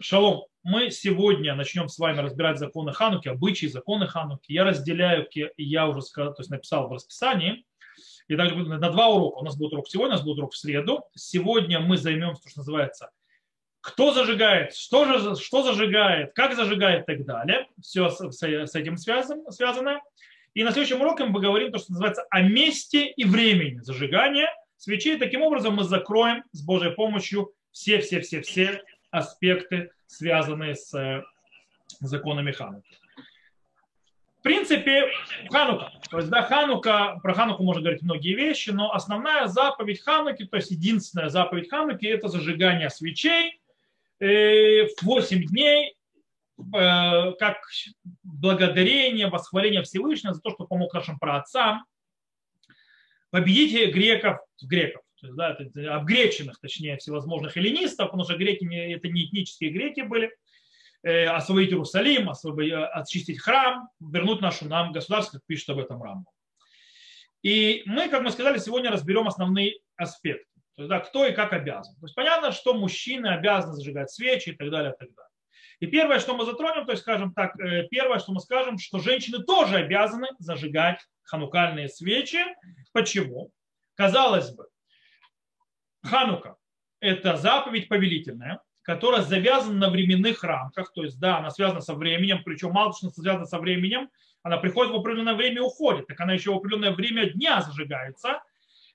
Шалом. Мы сегодня начнем с вами разбирать законы Хануки, обычаи законы Хануки. Я разделяю, я уже сказал, то есть написал в расписании. И также на два урока. У нас будет урок сегодня, у нас будет урок в среду. Сегодня мы займемся, то, что называется, кто зажигает, что, же, что зажигает, как зажигает и так далее. Все с, с этим связано, связано. И на следующем уроке мы поговорим, то, что называется, о месте и времени зажигания свечей. Таким образом мы закроем с Божьей помощью все-все-все-все аспекты, связанные с э, законами Хануки. В принципе, Ханука. То есть, да, Ханука, про Хануку можно говорить многие вещи, но основная заповедь Хануки, то есть единственная заповедь Хануки, это зажигание свечей э, в 8 дней, э, как благодарение, восхваление Всевышнего за то, что помог нашим праотцам победить греков, греков то есть, да, обгреченных, точнее, всевозможных эллинистов, потому что греки это не этнические греки были, э, освоить Иерусалим, освободить, очистить храм, вернуть нашу нам государство, как пишет об этом Рамбо. И мы, как мы сказали, сегодня разберем основные аспекты. То есть, да, кто и как обязан. То есть понятно, что мужчины обязаны зажигать свечи и так далее, и так далее. И первое, что мы затронем, то есть, скажем так, э, первое, что мы скажем, что женщины тоже обязаны зажигать ханукальные свечи. Почему? Казалось бы, Ханука – это заповедь повелительная, которая завязана на временных рамках, то есть, да, она связана со временем, причем мало что связана со временем, она приходит в определенное время и уходит, так она еще в определенное время дня зажигается.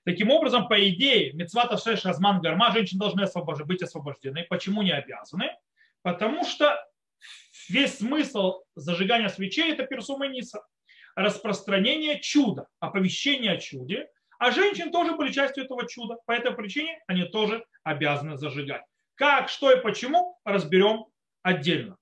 Таким образом, по идее, мецвата шеш разман гарма, женщины должны освобож... быть освобождены. Почему не обязаны? Потому что весь смысл зажигания свечей – это персума ниса, распространение чуда, оповещение о чуде, а женщины тоже были частью этого чуда. По этой причине они тоже обязаны зажигать. Как, что и почему, разберем отдельно.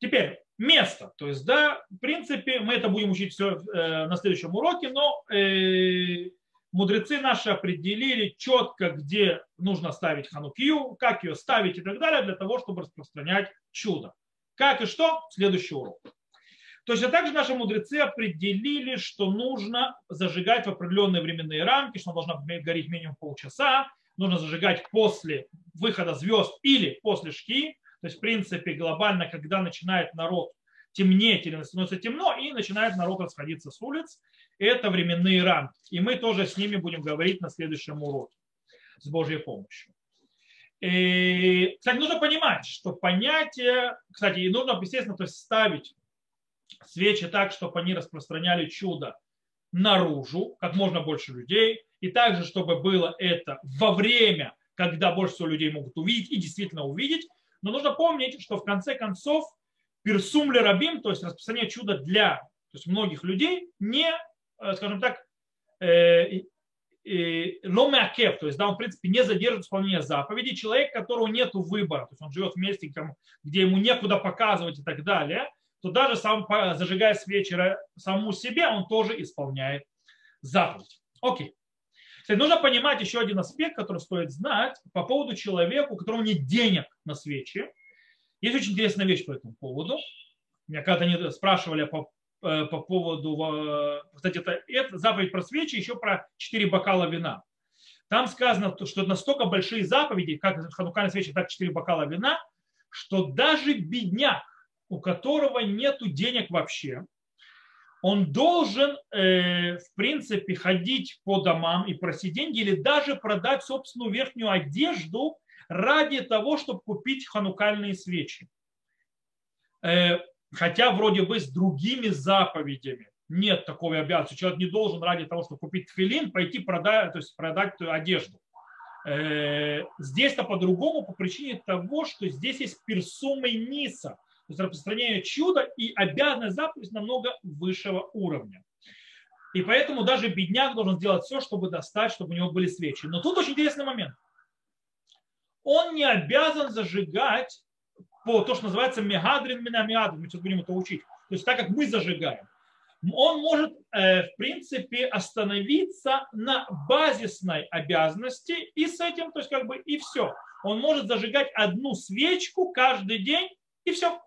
Теперь место. То есть, да, в принципе, мы это будем учить все э, на следующем уроке, но э, мудрецы наши определили четко, где нужно ставить ханукию, как ее ставить и так далее, для того, чтобы распространять чудо. Как и что? Следующий урок. Точно так же наши мудрецы определили, что нужно зажигать в определенные временные рамки, что она должна гореть минимум полчаса, нужно зажигать после выхода звезд или после шки. То есть, в принципе, глобально, когда начинает народ темнеть или становится темно, и начинает народ расходиться с улиц, это временные рамки. И мы тоже с ними будем говорить на следующем уроке с Божьей помощью. И, кстати, нужно понимать, что понятие, кстати, и нужно, естественно, то есть ставить свечи так, чтобы они распространяли чудо наружу, как можно больше людей, и также, чтобы было это во время, когда больше всего людей могут увидеть и действительно увидеть. Но нужно помнить, что в конце концов персум рабим, то есть распространение чуда для то есть многих людей, не, э, скажем так, э, ломякев, то есть да, он в принципе не задержит исполнение заповеди. Человек, которого нет выбора, то есть он живет в месте, где ему некуда показывать и так далее, то даже сам, зажигая свечи саму себе, он тоже исполняет заповедь. Окей. Кстати, нужно понимать еще один аспект, который стоит знать по поводу человека, у которого нет денег на свечи. Есть очень интересная вещь по этому поводу. Меня когда они спрашивали по, э, по поводу, э, кстати, это, это заповедь про свечи, еще про четыре бокала вина. Там сказано, что настолько большие заповеди, как ханукальные свечи, так четыре бокала вина, что даже бедняк, у которого нет денег вообще, он должен, э, в принципе, ходить по домам и просить деньги или даже продать собственную верхнюю одежду ради того, чтобы купить ханукальные свечи. Э, хотя вроде бы с другими заповедями нет такой обязанности. Человек не должен ради того, чтобы купить тфилин, пойти продать, то есть продать одежду. Э, здесь-то по-другому по причине того, что здесь есть персумы ниса – то есть распространение чуда и обязанность заповедь намного высшего уровня. И поэтому даже бедняк должен сделать все, чтобы достать, чтобы у него были свечи. Но тут очень интересный момент. Он не обязан зажигать по то, что называется мегадрин минамиадрин. Мы сейчас будем это учить. То есть так, как мы зажигаем. Он может, э, в принципе, остановиться на базисной обязанности и с этим, то есть как бы и все. Он может зажигать одну свечку каждый день и все.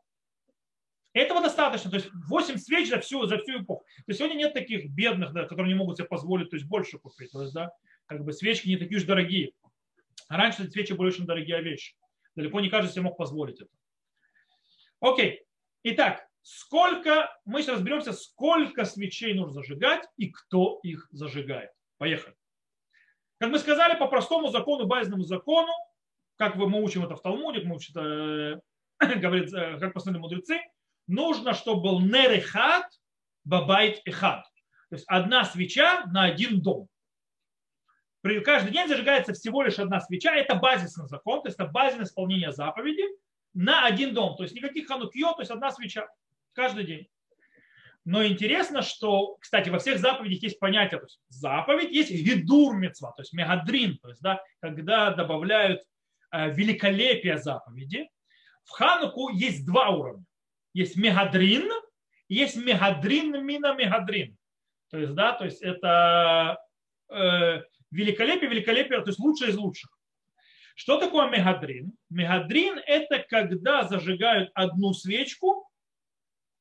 Этого достаточно. То есть 8 свеч за всю, за всю эпоху. То есть сегодня нет таких бедных, да, которые не могут себе позволить то есть больше купить. То есть, да, как бы свечки не такие уж дорогие. А раньше эти свечи были очень дорогие вещи. Далеко не каждый себе мог позволить это. Окей. Итак, сколько, мы сейчас разберемся, сколько свечей нужно зажигать и кто их зажигает. Поехали. Как мы сказали, по простому закону, базовому закону, как мы учим это в Талмуде, мы учим это, говорит, э, как постановили мудрецы, нужно, чтобы был нерехат, бабайт эхад. То есть одна свеча на один дом. Каждый день зажигается всего лишь одна свеча. Это базисный закон, то есть это базисное исполнение заповеди на один дом. То есть никаких ханукьё, то есть одна свеча каждый день. Но интересно, что, кстати, во всех заповедях есть понятие, то есть заповедь есть гидур мецва, то есть мегадрин, то есть да, когда добавляют э, великолепие заповеди. В Хануку есть два уровня. Есть мегадрин, есть мегадрин мина мегадрин. То есть, да, то есть это э, великолепие, великолепие, то есть лучшее из лучших. Что такое мегадрин? Мегадрин – это когда зажигают одну свечку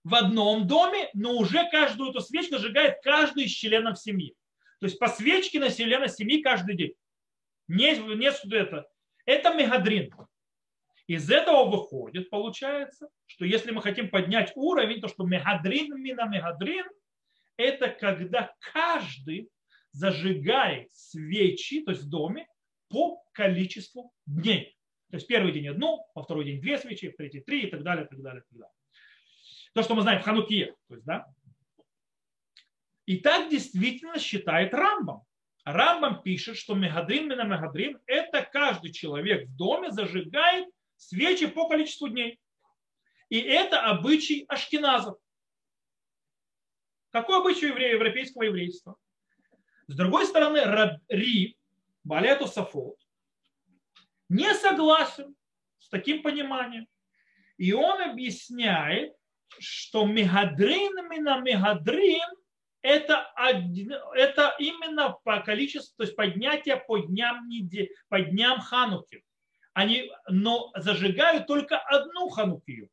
в одном доме, но уже каждую эту свечку зажигает каждый из членов семьи. То есть по свечке на члена семьи каждый день. Не, не это. Это мегадрин. Из этого выходит, получается, что если мы хотим поднять уровень, то что мегадрин мина мегадрин – это когда каждый зажигает свечи, то есть в доме, по количеству дней. То есть первый день одну, во второй день две свечи, в третий три и так далее, и так далее, и так далее. То, что мы знаем в Хануке. То есть, да? И так действительно считает Рамбам. Рамбам пишет, что мегадрин мина мегадрин – это каждый человек в доме зажигает свечи по количеству дней. И это обычай ашкеназов. Какой обычай еврея, европейского еврейства? С другой стороны, Ри, Балету Сафот, не согласен с таким пониманием. И он объясняет, что мегадрин мина мегадрин это, это именно по количеству, то есть поднятие по дням, недели, по дням Хануки. Они, но зажигают только одну Ханукию.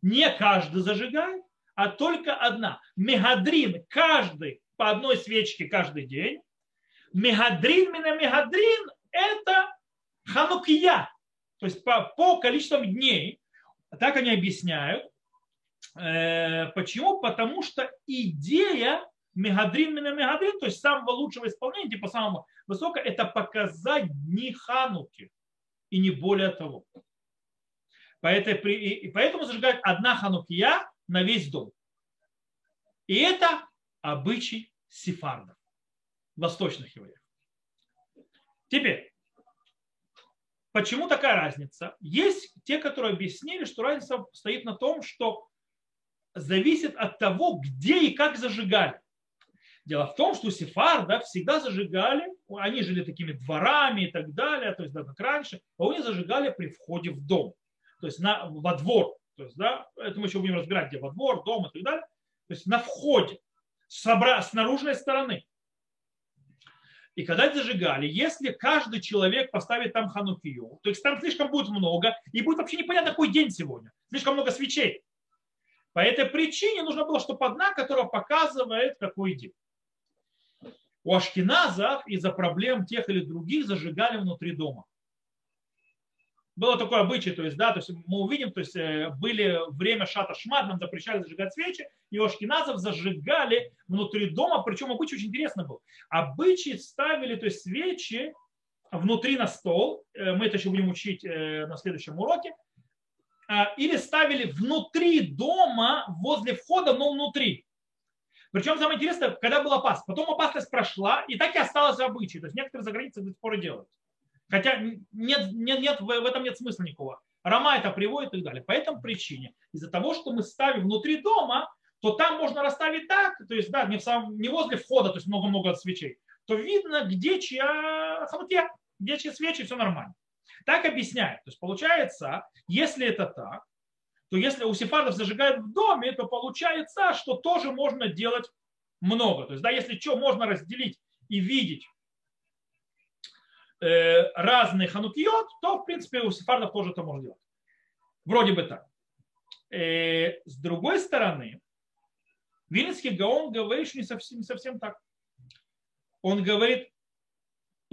Не каждый зажигает, а только одна. Мегадрин, каждый по одной свечке каждый день. Мегадрин, мина мегадрин – это ханукия, то есть по, по количеству дней. Так они объясняют. Э, почему? Потому что идея мегадрин, мина мегадрин, то есть самого лучшего исполнения, типа самого высокого, это показать дни хануки. И не более того. Поэтому, и поэтому зажигают одна ханукия на весь дом. И это обычай сефардов, восточных евреев. Теперь, почему такая разница? Есть те, которые объяснили, что разница стоит на том, что зависит от того, где и как зажигали. Дело в том, что сефарды всегда зажигали, они жили такими дворами и так далее, то есть да, как раньше, а они зажигали при входе в дом, то есть на, во двор. То есть, да, это мы еще будем разбирать, где во двор, дом и так далее. То есть на входе с наружной стороны. И когда зажигали, если каждый человек поставит там ханукию, то есть там слишком будет много, и будет вообще непонятно, какой день сегодня. Слишком много свечей. По этой причине нужно было, чтобы одна, которая показывает, какой день. У ашкеназов из-за проблем тех или других зажигали внутри дома было такое обычай, то есть, да, то есть мы увидим, то есть э, были время шата шмат, нам запрещали зажигать свечи, и ашкеназов зажигали внутри дома, причем обычай очень интересно был. Обычай ставили, то есть свечи внутри на стол, э, мы это еще будем учить э, на следующем уроке, или ставили внутри дома, возле входа, но внутри. Причем самое интересное, когда была опасность. Потом опасность прошла, и так и осталось обычай. То есть некоторые за границей до сих пор делают. Хотя нет, нет, нет, в этом нет смысла никакого. Рома это приводит и так далее. По этой причине, из-за того, что мы ставим внутри дома, то там можно расставить так, то есть да, не, в самом, не возле входа, то есть много-много свечей, то видно, где чья хамутья, где чьи свечи, все нормально. Так объясняет. То есть получается, если это так, то если у сефардов зажигают в доме, то получается, что тоже можно делать много. То есть, да, если что, можно разделить и видеть Э, разные ханукиот, то, в принципе, у сефардов тоже это можно делать. Вроде бы так. Э, с другой стороны, Вильнинский Гаон говорит, что не совсем, не совсем так. Он говорит,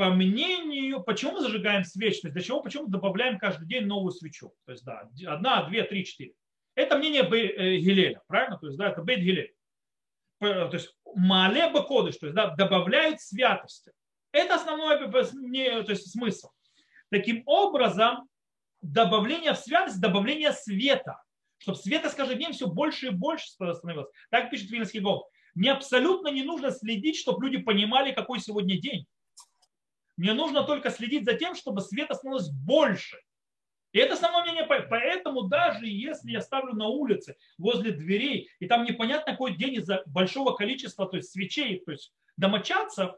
по мнению, почему мы зажигаем свечи, то есть для чего, почему добавляем каждый день новую свечу. То есть, да, одна, две, три, четыре. Это мнение э, Гилеля, правильно? То есть, да, это Бейт Гилель. То есть, Мале Бакодыш, то есть, да, добавляет святости. Это основной то есть, смысл. Таким образом, добавление в святость, добавление света. Чтобы света с каждым днем все больше и больше становилось. Так пишет Вильнский Гол. Мне абсолютно не нужно следить, чтобы люди понимали, какой сегодня день. Мне нужно только следить за тем, чтобы света становилось больше. И это основное мнение. Поэтому даже если я ставлю на улице, возле дверей, и там непонятно какой день из-за большого количества то есть свечей, то есть домочадцев,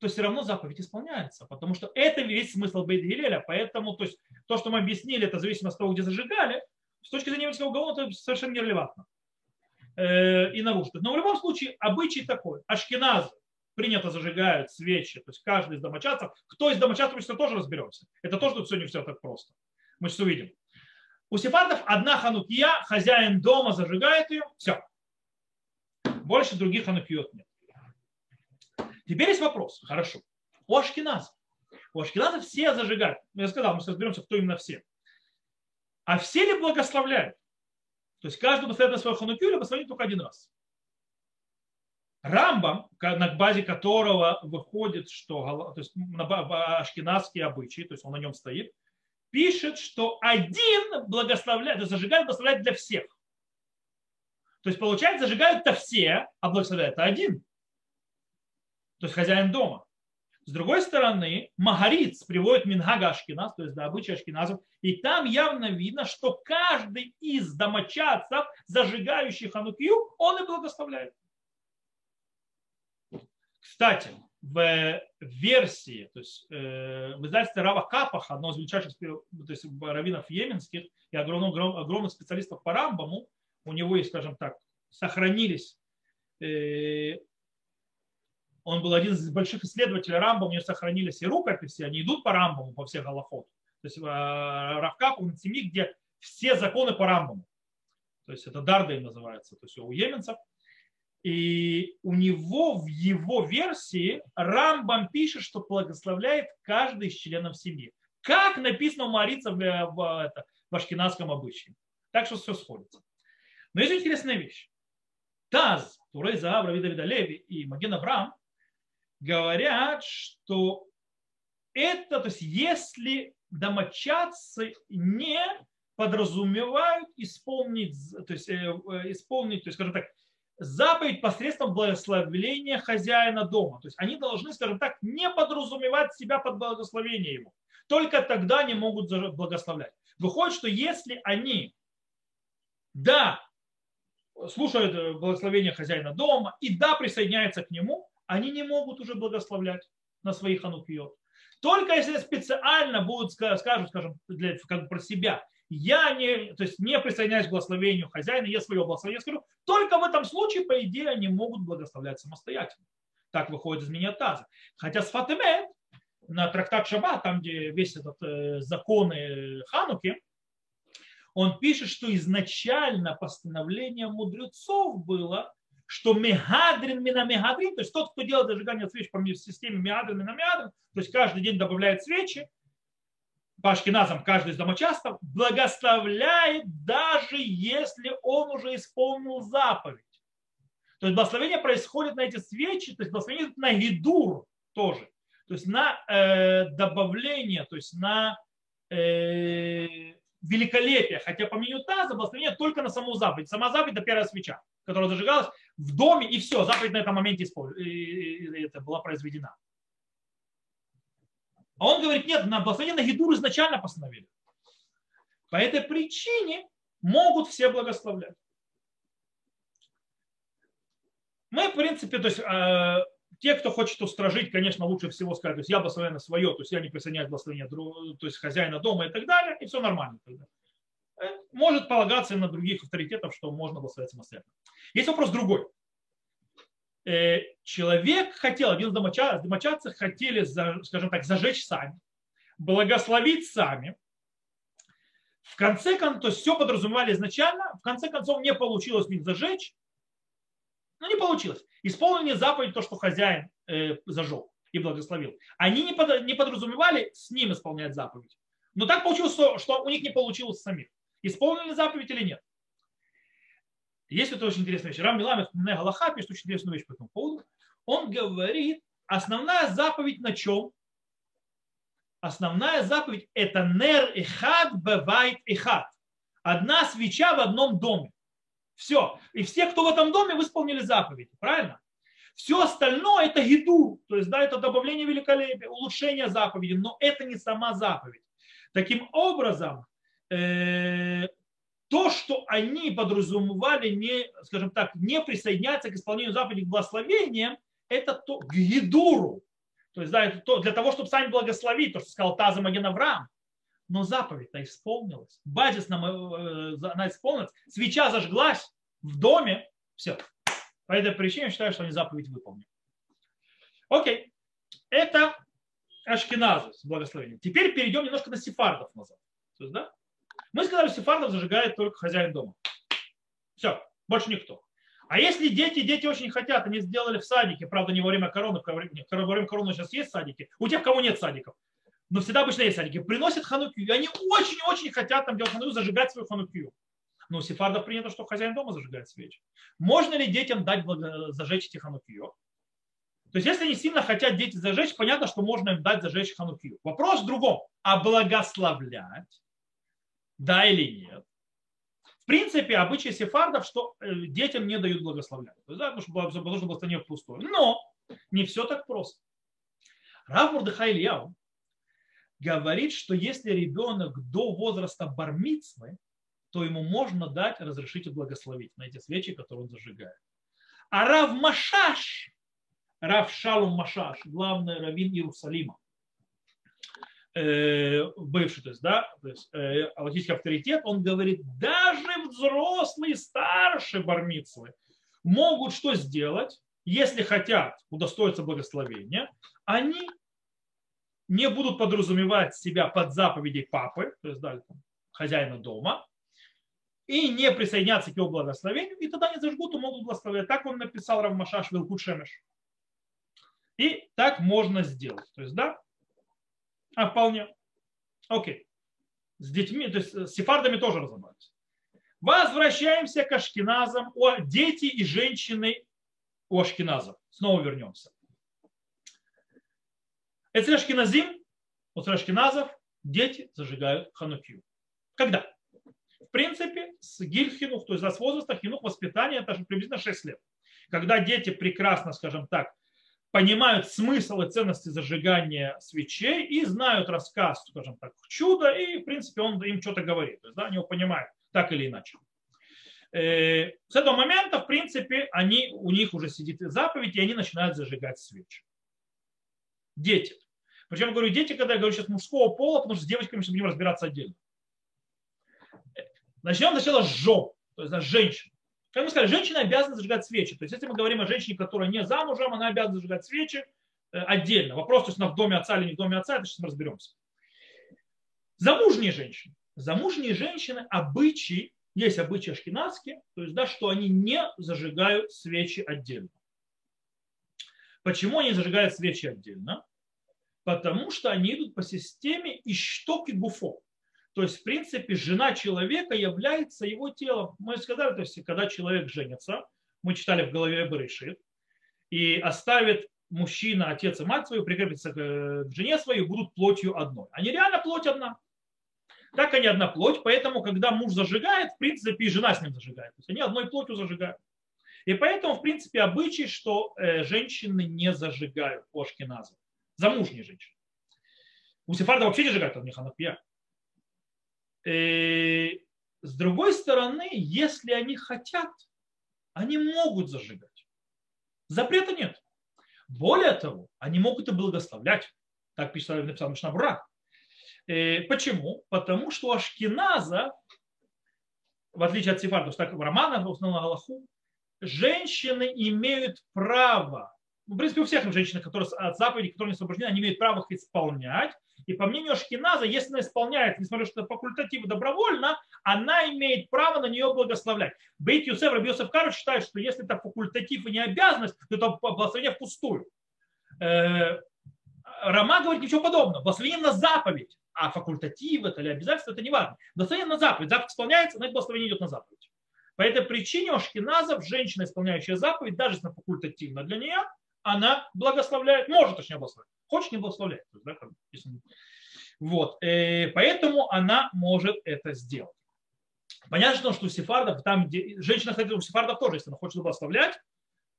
то все равно заповедь исполняется. Потому что это весь смысл Бейт Гилеля. Поэтому то, есть, то, что мы объяснили, это зависит от того, где зажигали, с точки зрения еврейского уголовного это совершенно нерелевантно. Э, и нарушит. Но в любом случае обычай такой. Ашкеназы принято зажигают свечи, то есть каждый из домочадцев. Кто из домочадцев, мы сейчас тоже разберемся. Это тоже тут сегодня все так просто. Мы сейчас увидим. У сефардов одна ханукия, хозяин дома зажигает ее, все. Больше других ханукиот нет. Теперь есть вопрос. Хорошо. У ашкеназов. У ашкеназов все зажигают. Я сказал, мы сейчас разберемся, кто именно все. А все ли благословляют? То есть каждый благословляет на свою ханукию или благословляет только один раз. Рамбам, на базе которого выходит, что то есть на ашкенадские обычаи, то есть он на нем стоит, пишет, что один благословляет, то есть зажигает, благословляет для всех. То есть получается, зажигают-то все, а благословляет один. То есть хозяин дома. С другой стороны, Магариц приводит Мингага Ашкиназ, то есть до обычая Ашкиназов, и там явно видно, что каждый из домочадцев, зажигающих Ханукию, он и благословляет. Кстати, в версии, то есть э, в издательстве Рава Капаха, одного из величайших то есть, раввинов йеменских и огромных, огромных специалистов по Рамбаму, у него есть, скажем так, сохранились э, он был один из больших исследователей Рамбама, у него сохранились и рукописи, они идут по Рамбаму, по всех Галахот. То есть э, Равкак, он семьи, где все законы по Рамбаму. То есть это Дардой называется, то есть у еменцев. И у него в его версии Рамбам пишет, что благословляет каждый из членов семьи. Как написано у Марица в, в, это, в ашкенадском обычае. Так что все сходится. Но есть интересная вещь. Таз, Турей Заав, Равида Видалеви и Маген Авраам говорят, что это, то есть если домочадцы не подразумевают исполнить, то есть, э, э, исполнить, то есть, скажем так, заповедь посредством благословения хозяина дома. То есть они должны, скажем так, не подразумевать себя под благословение его. Только тогда они могут благословлять. Выходит, что если они, да, слушают э, благословение хозяина дома и да, присоединяются к нему, они не могут уже благословлять на своих ханукиот. Только если специально будут скажут, скажем, для, как про себя, я не, то есть не присоединяюсь к благословению хозяина, я свое благословение скажу, только в этом случае, по идее, они могут благословлять самостоятельно. Так выходит из меня таза. Хотя с Фатемет, на трактат Шаба, там, где весь этот э, законы Хануки, он пишет, что изначально постановление мудрецов было, что мегадрин мина мегадрин, то есть тот, кто делает зажигание свеч по системе мегадрин мина мегадрин, то есть каждый день добавляет свечи, по каждый из домочадцев благословляет, даже если он уже исполнил заповедь. То есть благословение происходит на эти свечи, то есть благословение на гидур тоже. То есть на э, добавление, то есть на э, великолепие. Хотя по мнению Таза благословение только на саму заповедь. Сама заповедь – это первая свеча, которая зажигалась в доме, и все, заповедь на этом моменте это была произведена. А он говорит, нет, на благословение на Гидур изначально постановили. По этой причине могут все благословлять. Мы, в принципе, то есть, э, те, кто хочет устражить, конечно, лучше всего сказать, то есть я благословляю на свое, то есть я не присоединяюсь к благословению то есть хозяина дома и так далее, и все нормально. Тогда. Э, может полагаться на других авторитетов, что можно благословлять самостоятельно. Есть вопрос другой. Э, человек хотел, один из домочадцев, домочадцев хотели, скажем так, зажечь сами, благословить сами. В конце концов, то есть все подразумевали изначально, в конце концов не получилось них зажечь, но не получилось. Исполнили заповедь то, что хозяин э, зажег. и благословил. Они не, под, не подразумевали с ним исполнять заповедь. Но так получилось, что, что у них не получилось самих. Исполнили заповедь или нет. Есть вот очень интересная вещь. Рам Миламет, Галаха, пишет очень интересную вещь по этому поводу. Он говорит, основная заповедь на чем? Основная заповедь – это нер и хад бывает и хад. Одна свеча в одном доме. Все. И все, кто в этом доме, выполнили заповедь. Правильно? Все остальное это гиду, то есть да, это добавление великолепия, улучшение заповеди, но это не сама заповедь. Таким образом, э, то, что они подразумевали, не, скажем так, не присоединяться к исполнению заповедей к благословениям, это то, к гидуру. То есть да, это то, для того, чтобы сами благословить, то, что сказал Таза Авраам. Но заповедь-то исполнилась. Базисно э, она исполнилась. Свеча зажглась в доме. Все. По этой причине я считаю, что они заповедь выполнили. Окей. Это Ашкеназы с благословением. Теперь перейдем немножко на сефардов назад. То есть, да? Мы сказали, что сефардов зажигает только хозяин дома. Все, больше никто. А если дети, дети очень хотят, они сделали в садике, правда, не во время короны, во время короны сейчас есть садики, у тех, кого нет садиков, но всегда обычно есть садики, приносят ханукию, и они очень-очень хотят там делать ханукию, зажигать свою ханукию. Но у сефардов принято, что хозяин дома зажигает свечи. Можно ли детям дать зажечь эти ханукию? То есть, если они сильно хотят дети зажечь, понятно, что можно им дать зажечь ханукию. Вопрос в другом. А благословлять? Да или нет? В принципе, обычай сефардов, что э, детям не дают благословлять. То есть, да, потому что благословение пустое. Но не все так просто. Рав Мурдыхай Ильяу говорит, что если ребенок до возраста бармицмы, то ему можно дать разрешить и благословить на эти свечи, которые он зажигает. А Рав Машаш, Рав Шалум Машаш, главный раввин Иерусалима, бывший, то есть, да, то есть, э, авторитет, он говорит, даже взрослые, старшие бармицлы могут что сделать, если хотят удостоиться благословения, они не будут подразумевать себя под заповедей папы, то есть да, хозяина дома, и не присоединяться к его благословению, и тогда они зажгут и могут благословлять. Так он написал Равмашаш Вилкут Шемеш. И так можно сделать. То есть, да, а вполне. Окей. С детьми, то есть с сефардами тоже разобрались. Возвращаемся к ашкеназам. О, дети и женщины у ашкеназов. Снова вернемся. Это ашкеназим, у ашкеназов дети зажигают ханукию. Когда? принципе, с гильхинух, то есть с возраста хинух воспитания, это же приблизительно 6 лет. Когда дети прекрасно, скажем так, понимают смысл и ценности зажигания свечей и знают рассказ, скажем так, чуда, и, в принципе, он им что-то говорит. То есть, да, они его понимают так или иначе. Э, с этого момента, в принципе, они, у них уже сидит заповедь, и они начинают зажигать свечи. Дети. Причем говорю дети, когда я говорю сейчас мужского пола, потому что с девочками мы будем разбираться отдельно. Начнем сначала с жен, то есть женщин. Как мы сказали, женщина обязана зажигать свечи. То есть если мы говорим о женщине, которая не замужем, она обязана зажигать свечи э, отдельно. Вопрос, то есть она в доме отца или не в доме отца, это сейчас мы разберемся. Замужние женщины. Замужние женщины обычаи, есть обычаи ашкенадские, то есть да, что они не зажигают свечи отдельно. Почему они зажигают свечи отдельно? Потому что они идут по системе иштоки гуфо. То есть, в принципе, жена человека является его телом. Мы сказали, то есть, когда человек женится, мы читали в голове Берешит, и оставит мужчина, отец и мать свою, прикрепится к жене своей, будут плотью одной. Они реально плоть одна. Так они одна плоть, поэтому, когда муж зажигает, в принципе, и жена с ним зажигает. То есть они одной плотью зажигают. И поэтому, в принципе, обычай, что э, женщины не зажигают по ашкеназу. Замужние женщины. У сефарда вообще не зажигают, у них она пьяна. Э, с другой стороны, если они хотят, они могут зажигать. Запрета нет. Более того, они могут и благословлять. Так писал, написал Мишнабура. Э, почему? Потому что Ашкиназа, в отличие от сефардов, так в романах, в основном Аллаху, женщины имеют право, в принципе, у всех женщин, которые от заповедей, которые не освобождены, они имеют право их исполнять, и по мнению Ашкиназа, если она исполняет, несмотря что это факультатив добровольно, она имеет право на нее благословлять. Бейт Юсеф, Раби Юсеф Карыч считает, что если это факультатив и не обязанность, то это благословение впустую. Э, Рома говорит ничего подобного. Благословение на заповедь. А факультатив это или обязательство, это не важно. Благословение на заповедь. Заповедь исполняется, значит благословение идет на заповедь. По этой причине у шкиназов женщина, исполняющая заповедь, даже если она факультативна для нее, она благословляет, может точнее благословлять, хочет не благословлять. Да. Вот. Э, поэтому она может это сделать. Понятно, что у сефардов, там, где женщина, кстати, у сефардов тоже, если она хочет благословлять,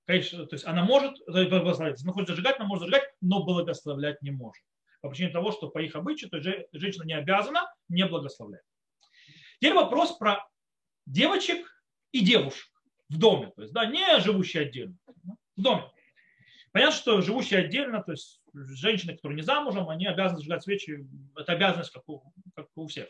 конечно, то есть она может благословлять, если она хочет зажигать, она может зажигать, но благословлять не может. По причине того, что по их обычаю, то есть женщина не обязана не благословлять. Теперь вопрос про девочек и девушек в доме, то есть, да, не живущие отдельно, в доме. Понятно, что живущие отдельно, то есть женщины, которые не замужем, они обязаны зажигать свечи, это обязанность, как у, как у всех.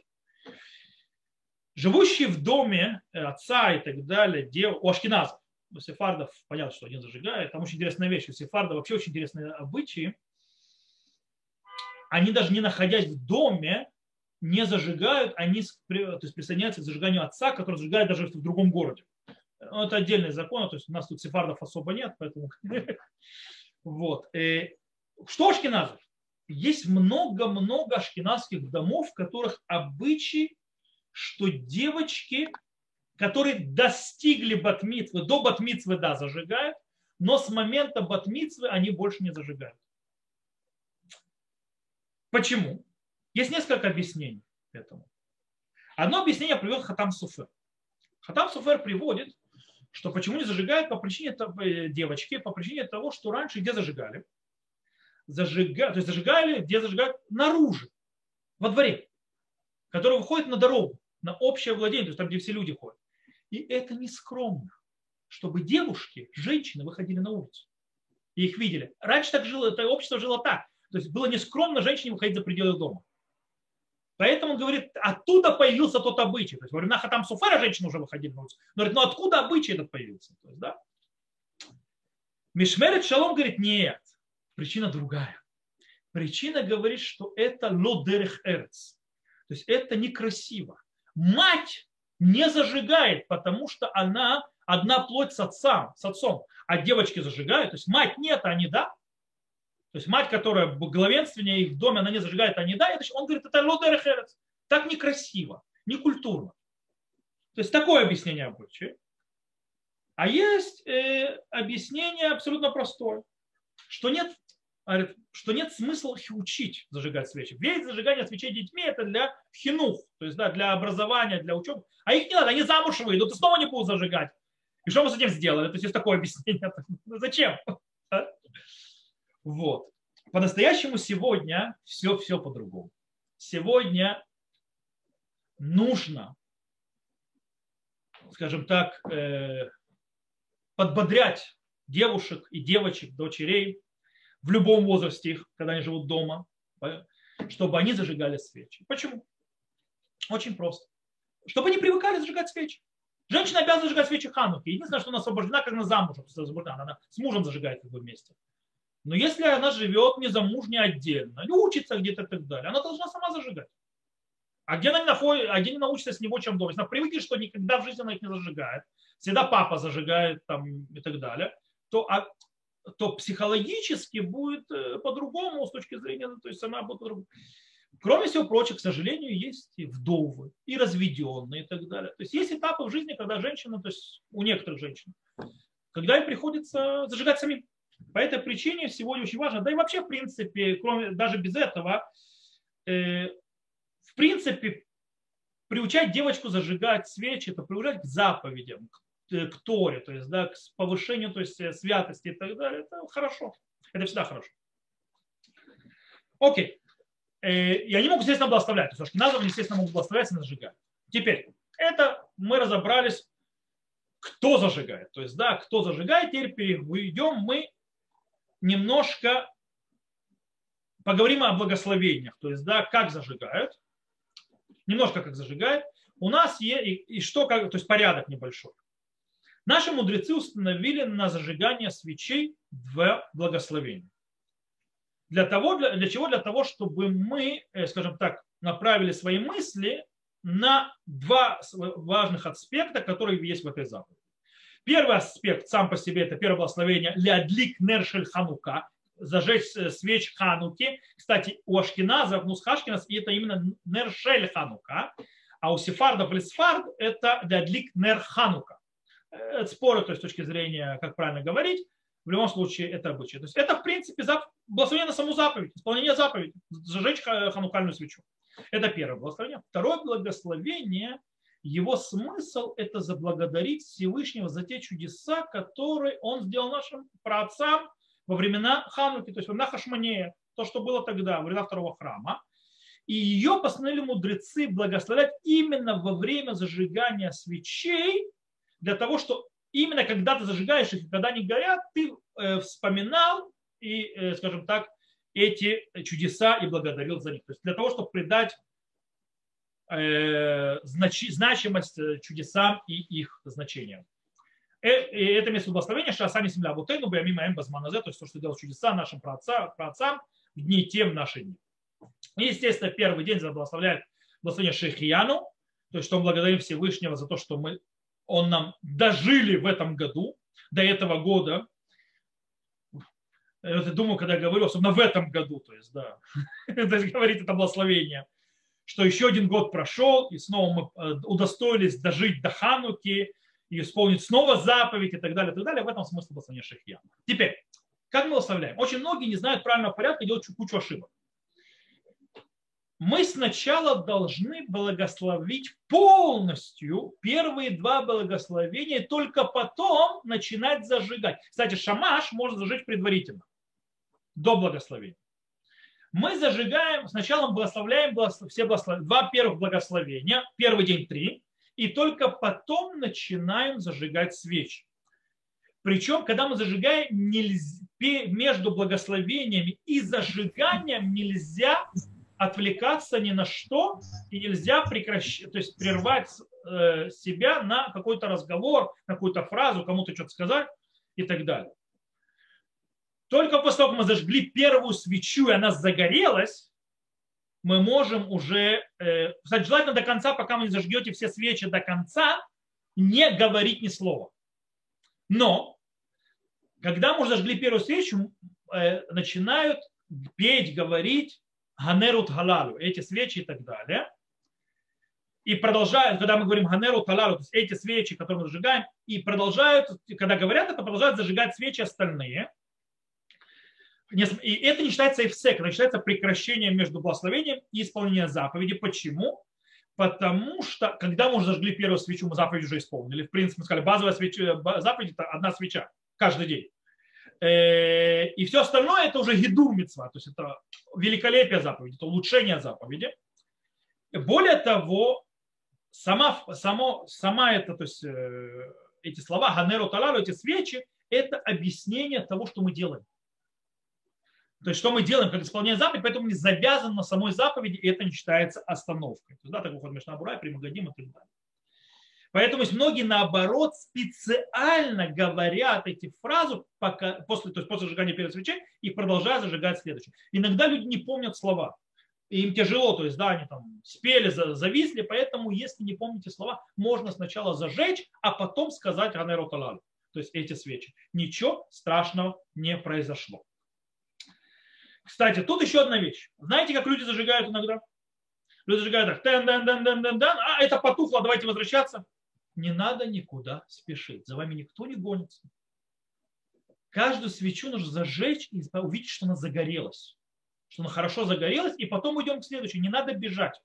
Живущие в доме отца и так далее, дев, у ашкеназов, у сефардов, понятно, что они зажигают, там очень интересная вещь, у сефардов вообще очень интересные обычаи, они даже не находясь в доме, не зажигают, они то есть присоединяются к зажиганию отца, который зажигает даже в другом городе. Ну, это отдельный закон, то есть у нас тут сефардов особо нет, поэтому... Вот. Э, что ашкеназов? Есть много-много ашкеназских домов, в которых обычаи, что девочки, которые достигли батмитвы, до батмитвы, да, зажигают, но с момента батмитвы они больше не зажигают. Почему? Есть несколько объяснений этому. Одно объяснение привел Хатам Суфер. Хатам Суфер приводит, что почему не зажигают по причине э, девочки, по причине того, что раньше где зажигали? Зажигали, то есть зажигали, где зажигают? Наружу, во дворе, который выходит на дорогу, на общее владение, то есть там, где все люди ходят. И это не скромно, чтобы девушки, женщины выходили на улицу и их видели. Раньше так жило, это общество жило так. То есть было нескромно женщине выходить за пределы дома. Поэтому он говорит, оттуда появился тот обычай. То есть во времена Хатам Суфера женщины уже выходили на улицу. Но говорит, ну откуда обычай этот появился? То есть, да? Мишмерет Шалом говорит, нет, причина другая. Причина говорит, что это лодерех эрец. То есть это некрасиво. Мать не зажигает, потому что она одна плоть с отцом, с отцом, а девочки зажигают. То есть мать нет, а они да. То есть мать, которая главенственнее их в доме, она не зажигает, а не да, он говорит, это лодерехерец. Так некрасиво, не культурно. То есть такое объяснение обычае. А есть э, объяснение абсолютно простое, что нет, что нет смысла учить зажигать свечи. Ведь зажигание свечей детьми это для хинух, то есть да, для образования, для учебы. А их не надо, они замуж выйдут и снова не будут зажигать. И что мы с этим сделали? То есть есть такое объяснение. Зачем? Вот. По-настоящему сегодня все-все по-другому. Сегодня нужно, скажем так, э, подбодрять девушек и девочек, дочерей в любом возрасте их, когда они живут дома, чтобы они зажигали свечи. Почему? Очень просто. Чтобы они привыкали зажигать свечи. Женщина обязана зажигать свечи Хануки. Единственное, что она освобождена, как она замужем. Она с мужем зажигает в вместе. Но если она живет незамужней отдельно, или учится где-то и так далее, она должна сама зажигать. А где она, находит, а где не научится с него чем дома? Если она привыкнет, что никогда в жизни она их не зажигает, всегда папа зажигает там, и так далее, то, а, то психологически будет э, по-другому с точки зрения, то есть она будет по-другому. Кроме всего прочего, к сожалению, есть и вдовы, и разведенные и так далее. То есть есть этапы в жизни, когда женщина, то есть у некоторых женщин, когда им приходится зажигать самим. По этой причине сегодня очень важно, да и вообще, в принципе, кроме, даже без этого, э, в принципе, приучать девочку зажигать свечи, это приучать к заповедям, к, э, к Торе, то есть да, к повышению то есть, э, святости и так далее. Это хорошо. Это всегда хорошо. Окей. Э, и они могут, естественно, благословлять. То есть Ашкиназов, естественно, могут благословлять и зажигать. Теперь, это мы разобрались, кто зажигает. То есть, да, кто зажигает, теперь перейдем мы немножко поговорим о благословениях, то есть, да, как зажигают, немножко как зажигают. У нас есть, и, и что, как, то есть порядок небольшой. Наши мудрецы установили на зажигание свечей два благословения. Для, того, для, для чего? Для того, чтобы мы, э, скажем так, направили свои мысли на два важных аспекта, которые есть в этой заповеди. Первый аспект сам по себе это первое благословение лядлик нершель ханука, зажечь свеч Хануки. Кстати, у Ашкиназов, ну с Хашкиназ, это именно Нершель Ханука, а у Сефардов или Сфард это Дадлик Нер Ханука. Это споры, то есть с точки зрения, как правильно говорить, в любом случае это обычай. То есть это, в принципе, благословение на саму заповедь, исполнение заповеди, зажечь ханукальную свечу. Это первое благословение. Второе благословение, его смысл – это заблагодарить Всевышнего за те чудеса, которые он сделал нашим праотцам во времена Хануки, то есть во времена Хашманея, то, что было тогда, во времена второго храма. И ее постановили мудрецы благословлять именно во время зажигания свечей, для того, что именно когда ты зажигаешь их, когда они горят, ты э, вспоминал и, э, скажем так, эти чудеса и благодарил за них. То есть для того, чтобы придать значимость чудесам и их значениям. Это место благословения, что сами земля Бутейну, Бямима Эм Базманазе, то есть то, что делал чудеса нашим праотцам, праотцам в дни тем наши дни. Естественно, первый день благословляет благословение Шейхияну, то есть что мы благодарим Всевышнего за то, что мы он нам дожили в этом году, до этого года. Я думаю, когда я говорю, особенно в этом году, то есть, да, то есть говорит это благословение, что еще один год прошел, и снова мы э, удостоились дожить до Хануки, и исполнить снова заповедь и так далее, и так далее. В этом смысл благословения Шехья. Теперь, как мы благословляем? Очень многие не знают правильного порядка делают кучу ошибок мы сначала должны благословить полностью первые два благословения, и только потом начинать зажигать. Кстати, шамаш можно зажечь предварительно, до благословения. Мы зажигаем, сначала благословляем все благослов... два первых благословения, первый день три, и только потом начинаем зажигать свечи. Причем, когда мы зажигаем, нельзя, между благословениями и зажиганием нельзя отвлекаться ни на что, и нельзя прекращать, то есть прервать э, себя на какой-то разговор, на какую-то фразу, кому-то что-то сказать и так далее. Только после того, как мы зажгли первую свечу, и она загорелась, мы можем уже, э, кстати, желательно до конца, пока вы не зажгете все свечи до конца, не говорить ни слова. Но, когда мы уже зажгли первую свечу, э, начинают петь, говорить ганерут халалу, эти свечи и так далее. И продолжают, когда мы говорим ганерут халалу, то есть эти свечи, которые мы зажигаем, и продолжают, когда говорят это, продолжают зажигать свечи остальные. И это не считается эфсек, это считается прекращением между благословением и исполнением заповеди. Почему? Потому что, когда мы уже зажгли первую свечу, мы заповедь уже исполнили. В принципе, мы сказали, базовая свеча, заповедь – это одна свеча каждый день. Э, и все остальное это уже мецва, то есть это великолепие заповеди, это улучшение заповеди. Более того, сама, само, сама это, то есть э, эти слова Ганеру Талару, эти свечи, это объяснение того, что мы делаем. То есть, что мы делаем, как исполняем заповедь, поэтому не завязан на самой заповеди, и это не считается остановкой. То есть, да, так выходит Мишнабура, Примагадим и так далее. Поэтому есть многие, наоборот, специально говорят эти фразы пока, после, то есть после зажигания первой свечи и продолжают зажигать следующую. Иногда люди не помнят слова. И им тяжело, то есть, да, они там спели, зависли, поэтому, если не помните слова, можно сначала зажечь, а потом сказать Ганеру Талалу, то есть эти свечи. Ничего страшного не произошло. Кстати, тут еще одна вещь. Знаете, как люди зажигают иногда? Люди зажигают так, тен ден ден ден ден ден а это потухло, давайте возвращаться не надо никуда спешить. За вами никто не гонится. Каждую свечу нужно зажечь и увидеть, что она загорелась. Что она хорошо загорелась, и потом идем к следующей. Не надо бежать.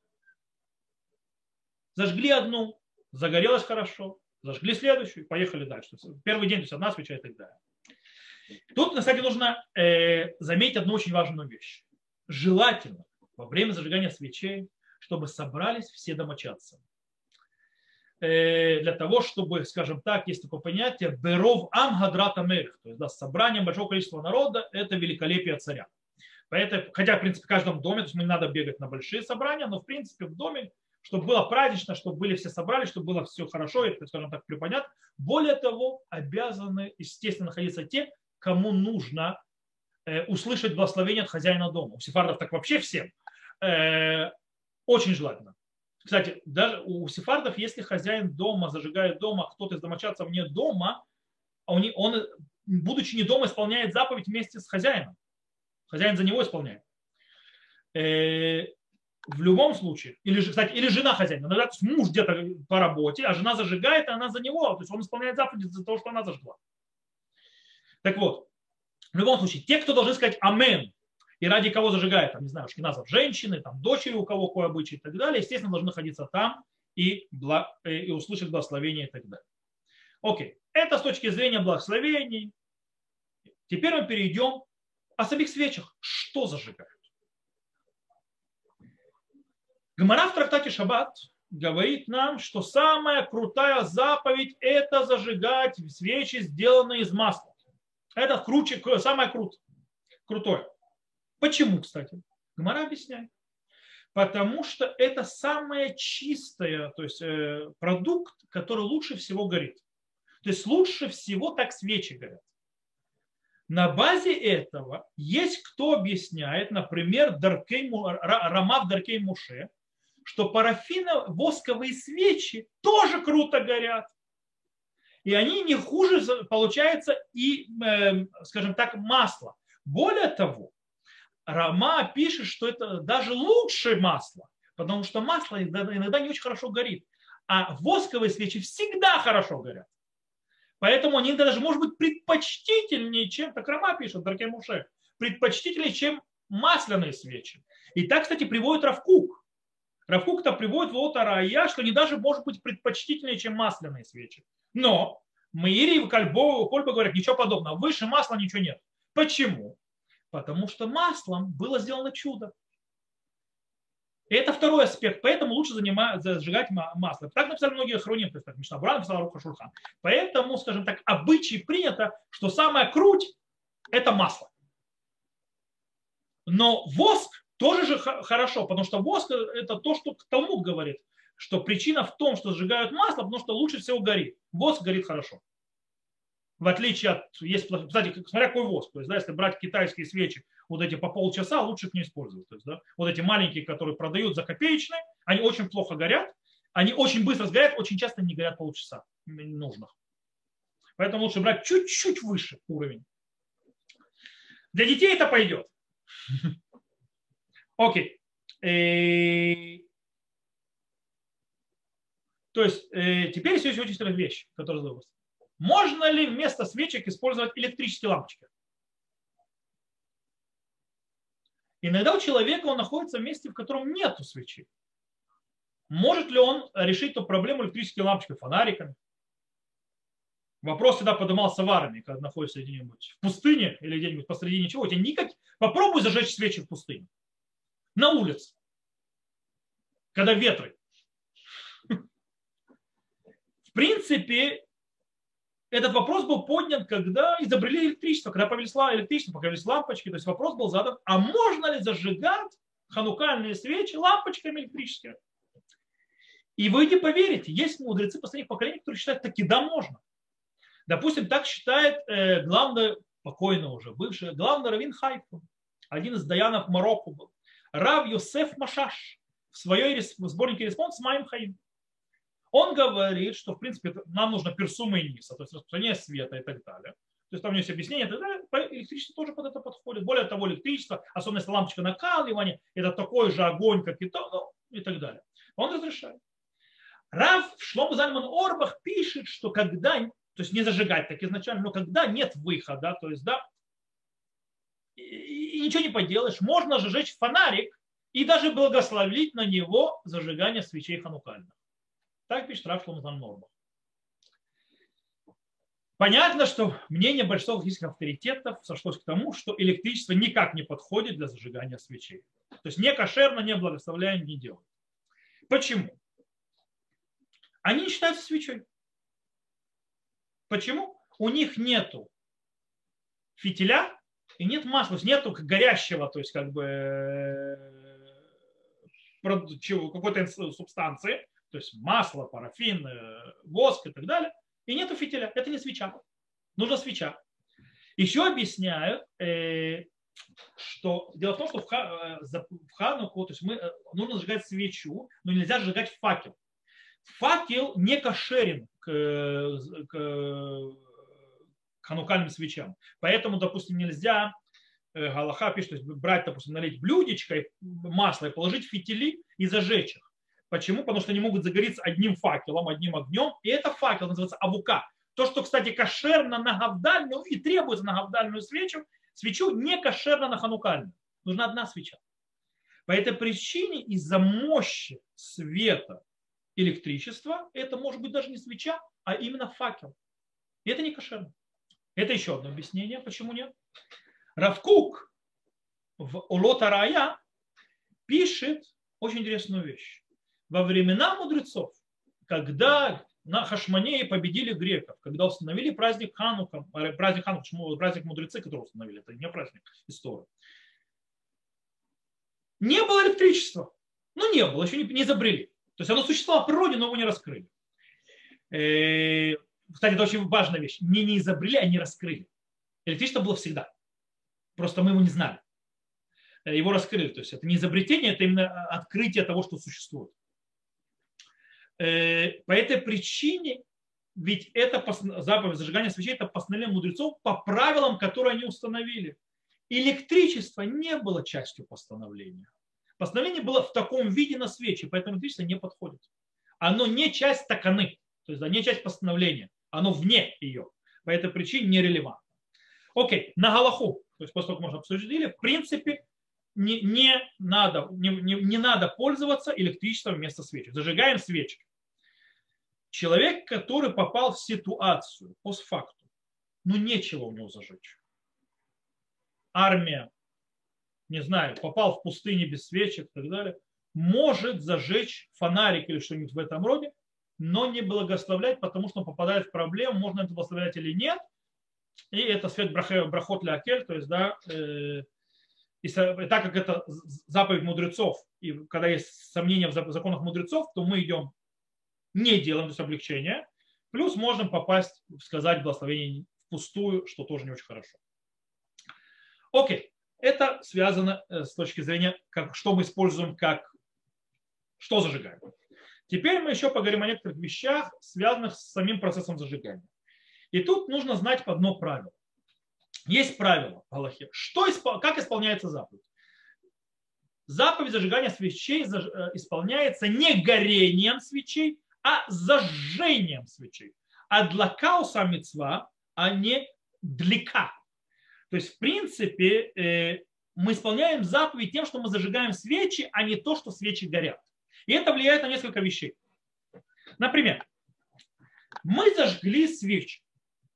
Зажгли одну, загорелась хорошо, зажгли следующую, поехали дальше. Первый день, то есть одна свеча и так далее. Тут, кстати, нужно э, заметить одну очень важную вещь. Желательно во время зажигания свечей, чтобы собрались все домочадцы. Э, для того, чтобы, скажем так, есть такое понятие «беров ам хадрата мерх», то есть да, собранием большого количества народа – это великолепие царя. Поэтому, хотя, в принципе, в каждом доме, то есть не надо бегать на большие собрания, но, в принципе, в доме, чтобы было празднично, чтобы были все собрали, чтобы было все хорошо и, скажем так, припонятно. Более того, обязаны, естественно, находиться те, кому нужно э, услышать благословение от хозяина дома. У сефардов так вообще всем. Э, очень желательно. Кстати, даже у сефардов, если хозяин дома зажигает дома, кто-то из домочадцев вне дома, а он, будучи не дома, исполняет заповедь вместе с хозяином. Хозяин за него исполняет. Э, в любом случае, или, кстати, или жена хозяина, иногда муж где-то по работе, а жена зажигает, и она за него, то есть он исполняет заповеди за то, что она зажгла. Так вот, в любом случае, те, кто должны сказать «Амен», и ради кого зажигает, там, не знаю, шкиназов женщины, там, дочери, у кого какой обычай и так далее, естественно, должны находиться там и, бла, э, и услышать благословение и так далее. Окей, это с точки зрения благословений. Теперь мы перейдем о самих свечах. Что зажигают? Гмара в трактате Шаббат говорит нам, что самая крутая заповедь – это зажигать свечи, сделанные из масла. Это круче, самое крут, крутое. Почему, кстати? Гмара объясняет. Потому что это самое чистое, то есть э, продукт, который лучше всего горит. То есть лучше всего так свечи горят. На базе этого есть кто объясняет, например, Даркей, Рамав Даркей Муше, что парафино-восковые свечи тоже круто горят. И они не хуже, получается, и, эм, скажем так, масло. Более того, Рама пишет, что это даже лучше масло, потому что масло иногда не очень хорошо горит, а восковые свечи всегда хорошо горят. Поэтому они даже, может быть, предпочтительнее, чем, так Рама пишет, дорогие Муше, предпочтительнее, чем масляные свечи. И так, кстати, приводит Равкук. Равкук-то приводит вот Арая, что они даже, может быть, предпочтительнее, чем масляные свечи. Но Маири и Кольбо, Кольба говорят, ничего подобного. Выше масла ничего нет. Почему? Потому что маслом было сделано чудо. Это второй аспект. Поэтому лучше занимать, зажигать масло. Так написали многие хроним, то есть как Мишна Буран написала Руха Шурхан. Поэтому, скажем так, обычай принято, что самая круть – это масло. Но воск тоже же хорошо, потому что воск – это то, что Талмуд говорит, что причина в том, что сжигают масло, потому что лучше всего горит. Воск горит хорошо в отличие от, есть, кстати, смотря какой воск, то есть, да, если брать китайские свечи, вот эти по полчаса, лучше их не использовать. То есть, да, вот эти маленькие, которые продают за копеечные, они очень плохо горят, они очень быстро сгорят, очень часто не горят полчаса нужных. Поэтому лучше брать чуть-чуть выше уровень. Для детей это пойдет. Окей. Э, то есть э, теперь есть очень интересная вещь, которая задалась. Можно ли вместо свечек использовать электрические лампочки? Иногда у человека он находится в месте, в котором нет свечи. Может ли он решить эту проблему электрическими лампочками, фонариками? Вопрос всегда поднимался в армии, когда находишься где-нибудь в пустыне или где-нибудь посреди ничего. У тебя никак... Попробуй зажечь свечи в пустыне. На улице. Когда ветры. В принципе, этот вопрос был поднят, когда изобрели электричество, когда появились электричество, появились лампочки. То есть вопрос был задан, а можно ли зажигать ханукальные свечи лампочками электрическими? И вы не поверите, есть мудрецы последних поколений, которые считают, таки да, можно. Допустим, так считает э, главный, покойный уже, бывший, главный раввин Хайфы, один из даянов Марокко был, Рав Йосеф Машаш в своей сборнике респонс Маим Хаим. Он говорит, что, в принципе, нам нужно פרסומי ניסא, то есть распространение света и так далее. То есть там есть объяснение и так далее. Электричество тоже под это подходит. Более того, электричество, особенно если лампочка накаливания, это такой же огонь, как и то, и так далее. Он разрешает. Рав Шлом Зальман Орбах пишет, что когда, то есть не зажигать так изначально, но когда нет выхода, то есть, да, и ничего не поделаешь, можно же жечь фонарик и даже благословить на него зажигание свечей ханукальных. Так пишет Раф Шломзан Норбах. Понятно, что мнение большинства логических авторитетов сошлось к тому, что электричество никак не подходит для зажигания свечей. То есть не кошерно, не благословляем, не делают. Почему? Они не считаются свечой. Почему? У них нету фитиля и нет масла, то есть горящего, то есть как бы э, какой-то субстанции, то есть масло, парафин, э, воск и так далее, и нету фитиля. Это не свеча. Нужна свеча. Еще объясняют, э, что дело в том, что в э, Хануку то есть мы, нужно сжигать свечу, но нельзя сжигать факел. Факел не кошерен к, к ханукальным свечам. Поэтому, допустим, нельзя Галаха пишет, то есть брать, допустим, налить блюдечко, масло и положить фитили и зажечь их. Почему? Потому что они могут загореться одним факелом, одним огнем. И это факел называется авука. То, что, кстати, кошерно на гавдальную и требуется на гавдальную свечу, свечу не кошерно на ханукальную. Нужна одна свеча. По этой причине из-за мощи света электричества это может быть даже не свеча, а именно факел. И это не кошерно. Это еще одно объяснение, почему нет. Равкук в Олота Рая пишет очень интересную вещь. Во времена мудрецов, когда на Хашманее победили греков, когда установили праздник Ханука, э, праздник Ханука, праздник мудрецы, который установили, это не праздник истории. Не было электричества. Ну, не было, еще не, не изобрели. То есть оно существовало в природе, но его не раскрыли. Э, кстати, это очень важная вещь. Не не изобрели, а не раскрыли. Электричество было всегда. Просто мы его не знали. Э, его раскрыли. То есть это не изобретение, это именно открытие того, что существует. Э, по этой причине, ведь это заповедь зажигания свечей, это постановление мудрецов по правилам, которые они установили. Электричество не было частью постановления. Постановление было в таком виде на свече, поэтому электричество не подходит. Оно не часть таканы, то есть не часть постановления, оно вне ее. По этой причине нерелевантно. Окей, на Галаху, то есть после того, как мы обсудили, в принципе, не, не, надо, не, не, не надо пользоваться электричеством вместо свечи. Зажигаем свечи. Человек, который попал в ситуацию постфакту, ну нечего у него зажечь. Армия, не знаю, попал в пустыне без свечек и так далее, может зажечь фонарик или что-нибудь в этом роде, но не благословлять, потому что он попадает в проблему, можно это благословлять или нет. И это свет брахот для акель, то есть, да, э, и так как это заповедь мудрецов, и когда есть сомнения в законах мудрецов, то мы идем, не делаем то есть облегчение, плюс можем попасть, сказать благословение впустую, что тоже не очень хорошо. Окей. Это связано э, с точки зрения, как, что мы используем как, что зажигаем. Теперь мы еще поговорим о некоторых вещах, связанных с самим процессом зажигания. И тут нужно знать одно правило. Есть правило в Аллахе. Что, как исполняется заповедь? Заповедь зажигания свечей э, исполняется не горением свечей, а зажжением свечей. А для кауса мецва, а не длика. То есть, в принципе, э, мы исполняем заповедь тем, что мы зажигаем свечи, а не то, что свечи горят. И это влияет на несколько вещей. Например, мы зажгли свечи,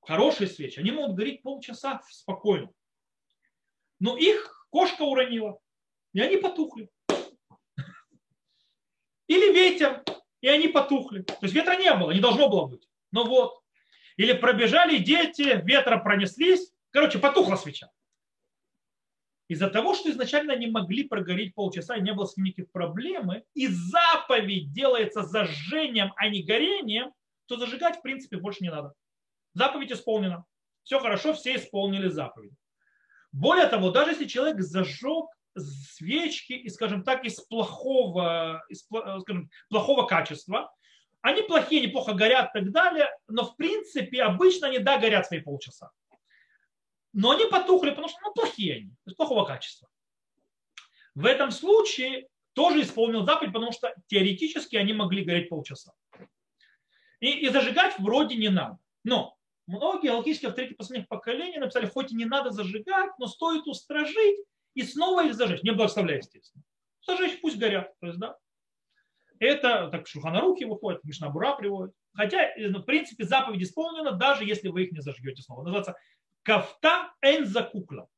хорошие свечи, они могут гореть полчаса спокойно. Но их кошка уронила, и они потухли. Или ветер, и они потухли. То есть ветра не было, не должно было быть. Но вот. Или пробежали дети, ветра пронеслись, Короче, потухла свеча. Из-за того, что изначально не могли прогореть полчаса и не было с ним никаких проблем, и заповедь делается зажжением, а не горением, то зажигать в принципе больше не надо. Заповедь исполнена. Все хорошо, все исполнили заповедь. Более того, даже если человек зажег свечки, и, скажем так, из плохого, из, скажем, плохого качества, они плохие, неплохо горят и так далее, но в принципе обычно они да горят свои полчаса но они потухли, потому что ну, плохие они, есть плохого качества. В этом случае тоже исполнил заповедь, потому что теоретически они могли гореть полчаса. И, и зажигать вроде не надо. Но многие алхимические авторитеты последних поколений написали, хоть и не надо зажигать, но стоит устражить и снова их зажечь. Не благословляя, естественно. Зажечь, пусть горят. То есть, да. Это так руки выходит, Мишнабура приводит. Хотя, в принципе, заповедь исполнена, даже если вы их не зажгете снова. Называется Кафта эн закукла.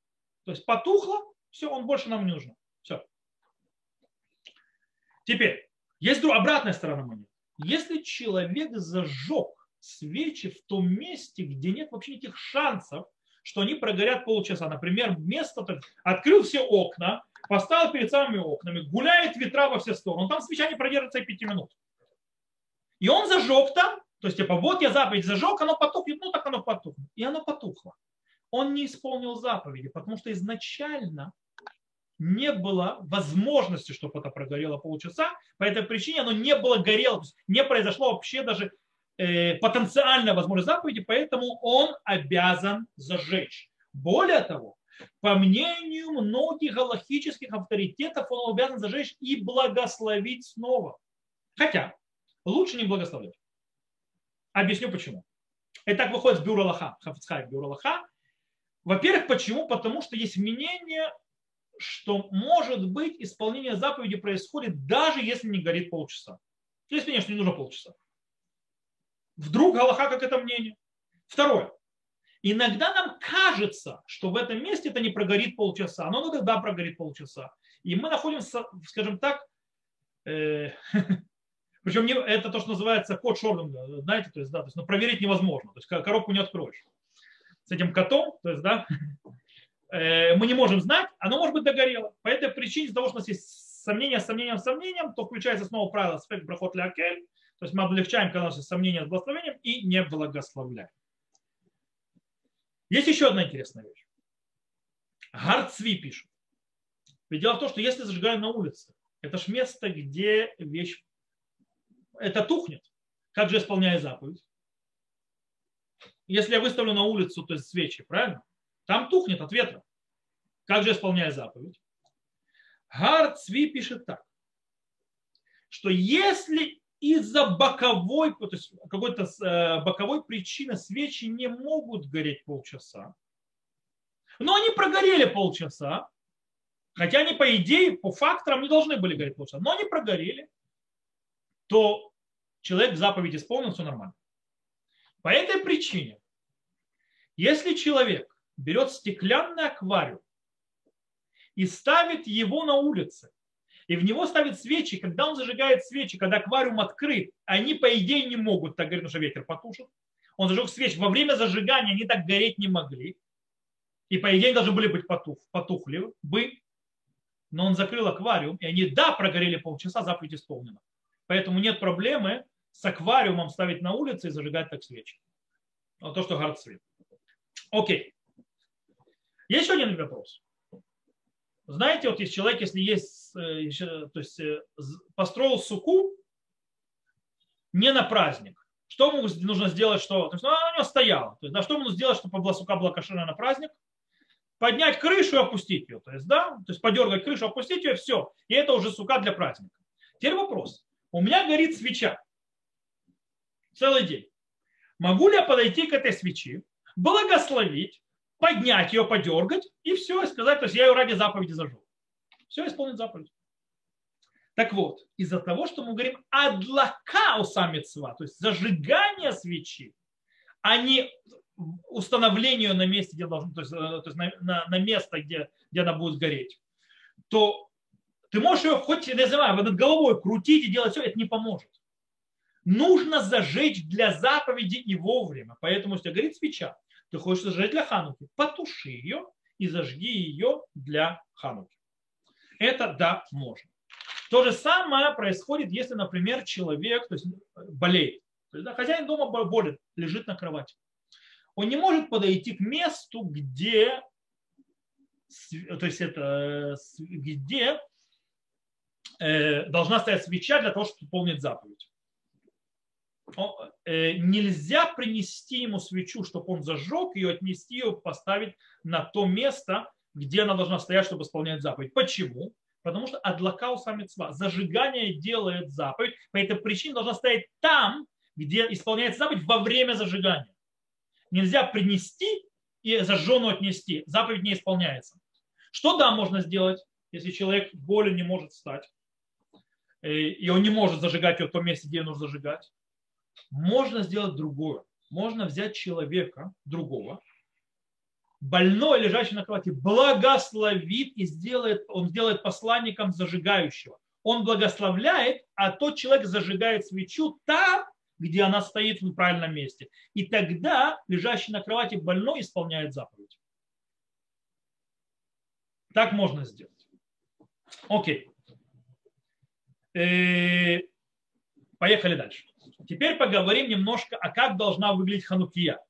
То есть потухло, все, он больше нам не нужен. Все. Теперь, есть обратная сторона монеты. Если человек зажег свечи в том месте, где нет вообще никаких шансов, что они прогорят полчаса. Например, место открыл все окна, поставил перед самыми окнами, гуляет ветра во все стороны, там свеча не продержится и пяти минут. И он зажег там, то есть, типа, вот я заповедь зажег, оно потухнет, ну так оно потухнет. И оно потухло он не исполнил заповеди, потому что изначально не было возможности, чтобы это прогорело полчаса. По этой причине оно не было горело, то есть не произошло вообще даже э, потенциальная возможность заповеди, поэтому он обязан зажечь. Более того, По мнению многих галактических авторитетов, он обязан зажечь и благословить снова. Хотя, лучше не благословлять. Объясню почему. И так выходит с Бюро Лаха, Хафицхай Бюро Лаха. Во-первых, почему? Потому что есть мнение, что может быть исполнение заповеди происходит даже если не горит полчаса. Мнение, что не нужно полчаса. Вдруг Галаха как это мнение? Второе. Иногда нам кажется, что в этом месте это не прогорит полчаса, но оно тогда прогорит полчаса. И мы находимся, скажем так, э, причем не, это то, что называется код Шординга, знаете, то есть, да, то есть, ну, проверить невозможно, то есть коробку не откроешь. С этим котом, то есть, да, э, мы не можем знать, оно может быть догорело. По этой причине, из-за того, что у нас есть сомнения, сомнением, сомнением, то включается снова правило аспект брахот лякель, то есть мы облегчаем, когда есть сомнения с благословением и не благословляем. Есть еще одна интересная вещь. Гарцви пишет. Ведь дело в том, что если зажигаем на улице, это ж место, где вещь, это тухнет. Как же исполняю заповедь? Если я выставлю на улицу, то есть свечи, правильно? Там тухнет от ветра. Как же исполняю заповедь? Гарцви пишет так, что если из-за боковой, то есть какой-то э, боковой причины свечи не могут гореть полчаса. Но они прогорели полчаса, хотя они, по идее, по факторам не должны были гореть полчаса, но они прогорели, то человек заповедь исполнил, все нормально. По этой причине, если человек берет стеклянный аквариум и ставит его на улице, и в него ставят свечи. Когда он зажигает свечи, когда аквариум открыт, они, по идее, не могут так гореть, потому что ветер потушит. Он зажег свечи. Во время зажигания они так гореть не могли. И, по идее, должны были быть потух, потухли бы. Но он закрыл аквариум, и они, да, прогорели полчаса, заповедь исполнена. Поэтому нет проблемы с аквариумом ставить на улице и зажигать так свечи. Вот то, что город свет. Окей. Есть еще один вопрос. Знаете, вот если человек, если есть, то есть э, построил суку не на праздник, что ему нужно сделать, что, то есть, ну, она у него стояла, то есть, да, что ему нужно сделать, чтобы была сука была кошерная на праздник? Поднять крышу и опустить ее, то есть, да, то есть подергать крышу, опустить ее, все, и это уже сука для праздника. Теперь вопрос. У меня горит свеча целый день. Могу ли я подойти к этой свечи, благословить, поднять ее, подергать, и все, и сказать, то есть я ее ради заповеди зажег. Все, исполнить заповедь. Так вот, из-за того, что мы говорим адлака у самицва, то есть зажигание свечи, а не установление на месте, где должен, то есть, э, то есть на, на, на место, где, где она будет гореть, то ты можешь ее хоть, не знаю, над головой крутить и делать все, это не поможет. Нужно зажечь для заповеди и вовремя. Поэтому, если горит свеча, ты хочешь зажечь для Хануки, потуши ее и зажги ее для Хануки. Это да, можно. То же самое происходит, если, например, человек то есть, болеет. То есть, да, хозяин дома болит, лежит на кровати. Он не может подойти к месту, где, то есть это, где э, должна стоять свеча для того, чтобы выполнить заповедь. Э, нельзя принести ему свечу, чтобы он зажег ее, отнести ее, поставить на то место, где она должна стоять, чтобы исполнять заповедь. Почему? Потому что адлакау самицва, зажигание делает заповедь, по этой причине должна стоять там, где исполняется заповедь во время зажигания. Нельзя принести и зажженную отнести. Заповедь не исполняется. Что да, можно сделать, если человек болен, не может встать, э, и он не может зажигать ее в том месте, где нужно зажигать? Можно сделать другое. Можно взять человека другого, больной, лежащий на кровати, благословит и сделает, он сделает посланником зажигающего. Он благословляет, а тот человек зажигает свечу там, где она стоит в правильном месте. И тогда лежащий на кровати больной исполняет заповедь. Так можно сделать. Окей. Э, поехали дальше. Теперь поговорим немножко, а как должна выглядеть ханукия.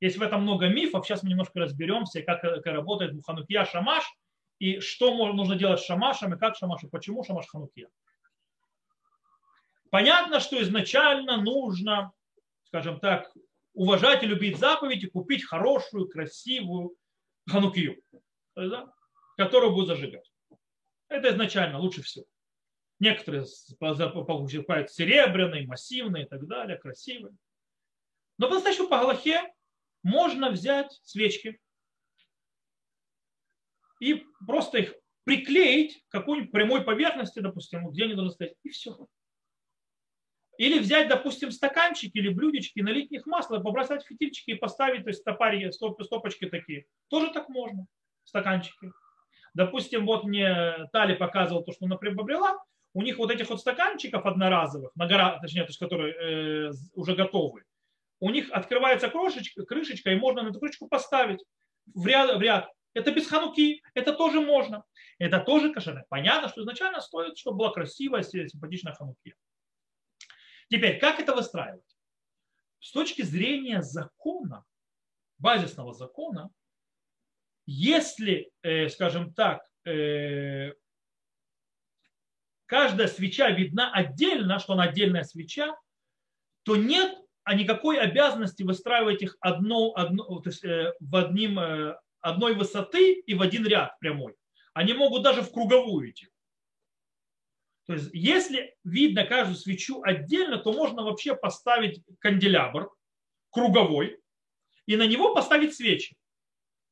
Есть в этом много мифов. Сейчас мы немножко разберемся, как, как работает ханукия шамаш, и что нужно делать с шамашем, и как шамаш, и почему шамаш ханукия. Понятно, что изначально нужно, скажем так, уважать и любить заповедь и купить хорошую, красивую ханукию. да, которую будет зажигать. Это изначально лучше всего. Некоторые покупают серебряные, массивные и так далее, красивые. Но по-настоящему по Галахе можно взять свечки и просто их приклеить к какой-нибудь прямой поверхности, допустим, где они должны стоять, и все. Или взять, допустим, стаканчики или блюдечки, налить в них масло, побросать фитильчики и поставить, то есть стопари, стоп, стопочки такие. Тоже так можно, стаканчики. Допустим, вот мне Тали показывал то, что она приобрела. У них вот этих вот стаканчиков одноразовых, на гора, точнее, то есть, которые э, уже готовы, у них открывается крошечка, крышечка, и можно на эту крышечку поставить в ряд, в ряд. Это без хануки, это тоже можно. Это тоже кошерно. Понятно, что изначально стоит, чтобы была красивая, симпатичная хануки. Теперь, как это выстраивать? С точки зрения закона, базисного закона, если, э, скажем так, э, каждая свеча видна отдельно, что она отдельная свеча, то нет а никакой обязанности выстраивать их одно, одно, то есть, э, в одним, одной высоты и в один ряд прямой. Они могут даже в круговую идти. То есть, если видно каждую свечу отдельно, то можно вообще поставить канделябр круговой и на него поставить свечи.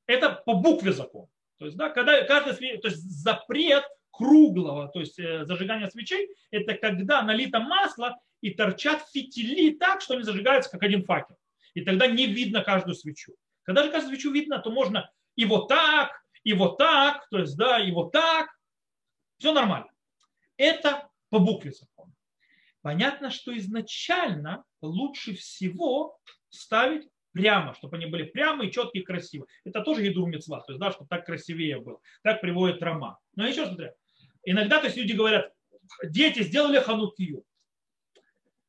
Это по букве закона. То есть, да, когда каждая свеча, то есть запрет круглого, то есть э, зажигания свечей, это когда налито масло и торчат фитили так, что они зажигаются как один факел. И тогда не видно каждую свечу. Когда же каждую свечу видно, то можно и вот так, и вот так, то есть, да, и вот так. Все нормально. Это по букве закона. Понятно, что изначально лучше всего ставить прямо, чтобы они были прямые, четкие, красивые. Это тоже еду мецва, то есть, да, чтобы так красивее было. Так приводит Рома. Но еще смотря, иногда то есть люди говорят, дети сделали ханукию.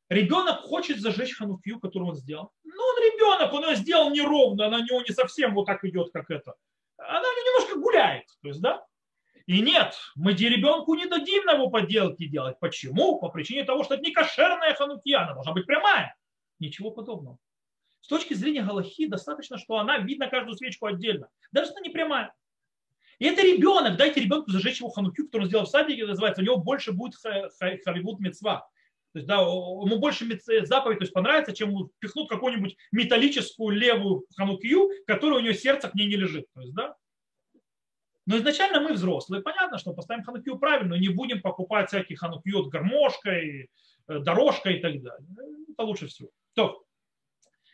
Ребенок хочет зажечь ханукию, которую он сделал. Ну, он ребенок, он ее сделал неровно, она у него не совсем вот так идет, как это. Она немножко гуляет. То есть, да, и нет, мы ребенку не дадим на его поделки делать. Почему? По причине того, что это не кошерная ханукия, она должна быть прямая. Ничего подобного. С точки зрения Галахи достаточно, что она видна каждую свечку отдельно. Даже если она не прямая. И это ребенок. Дайте ребенку зажечь его ханукию, который он сделал в садике, называется. У него больше будет харивут мецва. То есть, да, ему больше заповедь то есть, понравится, чем пихнут какую-нибудь металлическую левую ханукию, которая у него сердце к ней не лежит. То есть, да, но изначально мы взрослые. Понятно, что поставим ханукию правильно, не будем покупать всякие ханукию с гармошкой, э, дорожкой и так далее. Это лучше всего. То,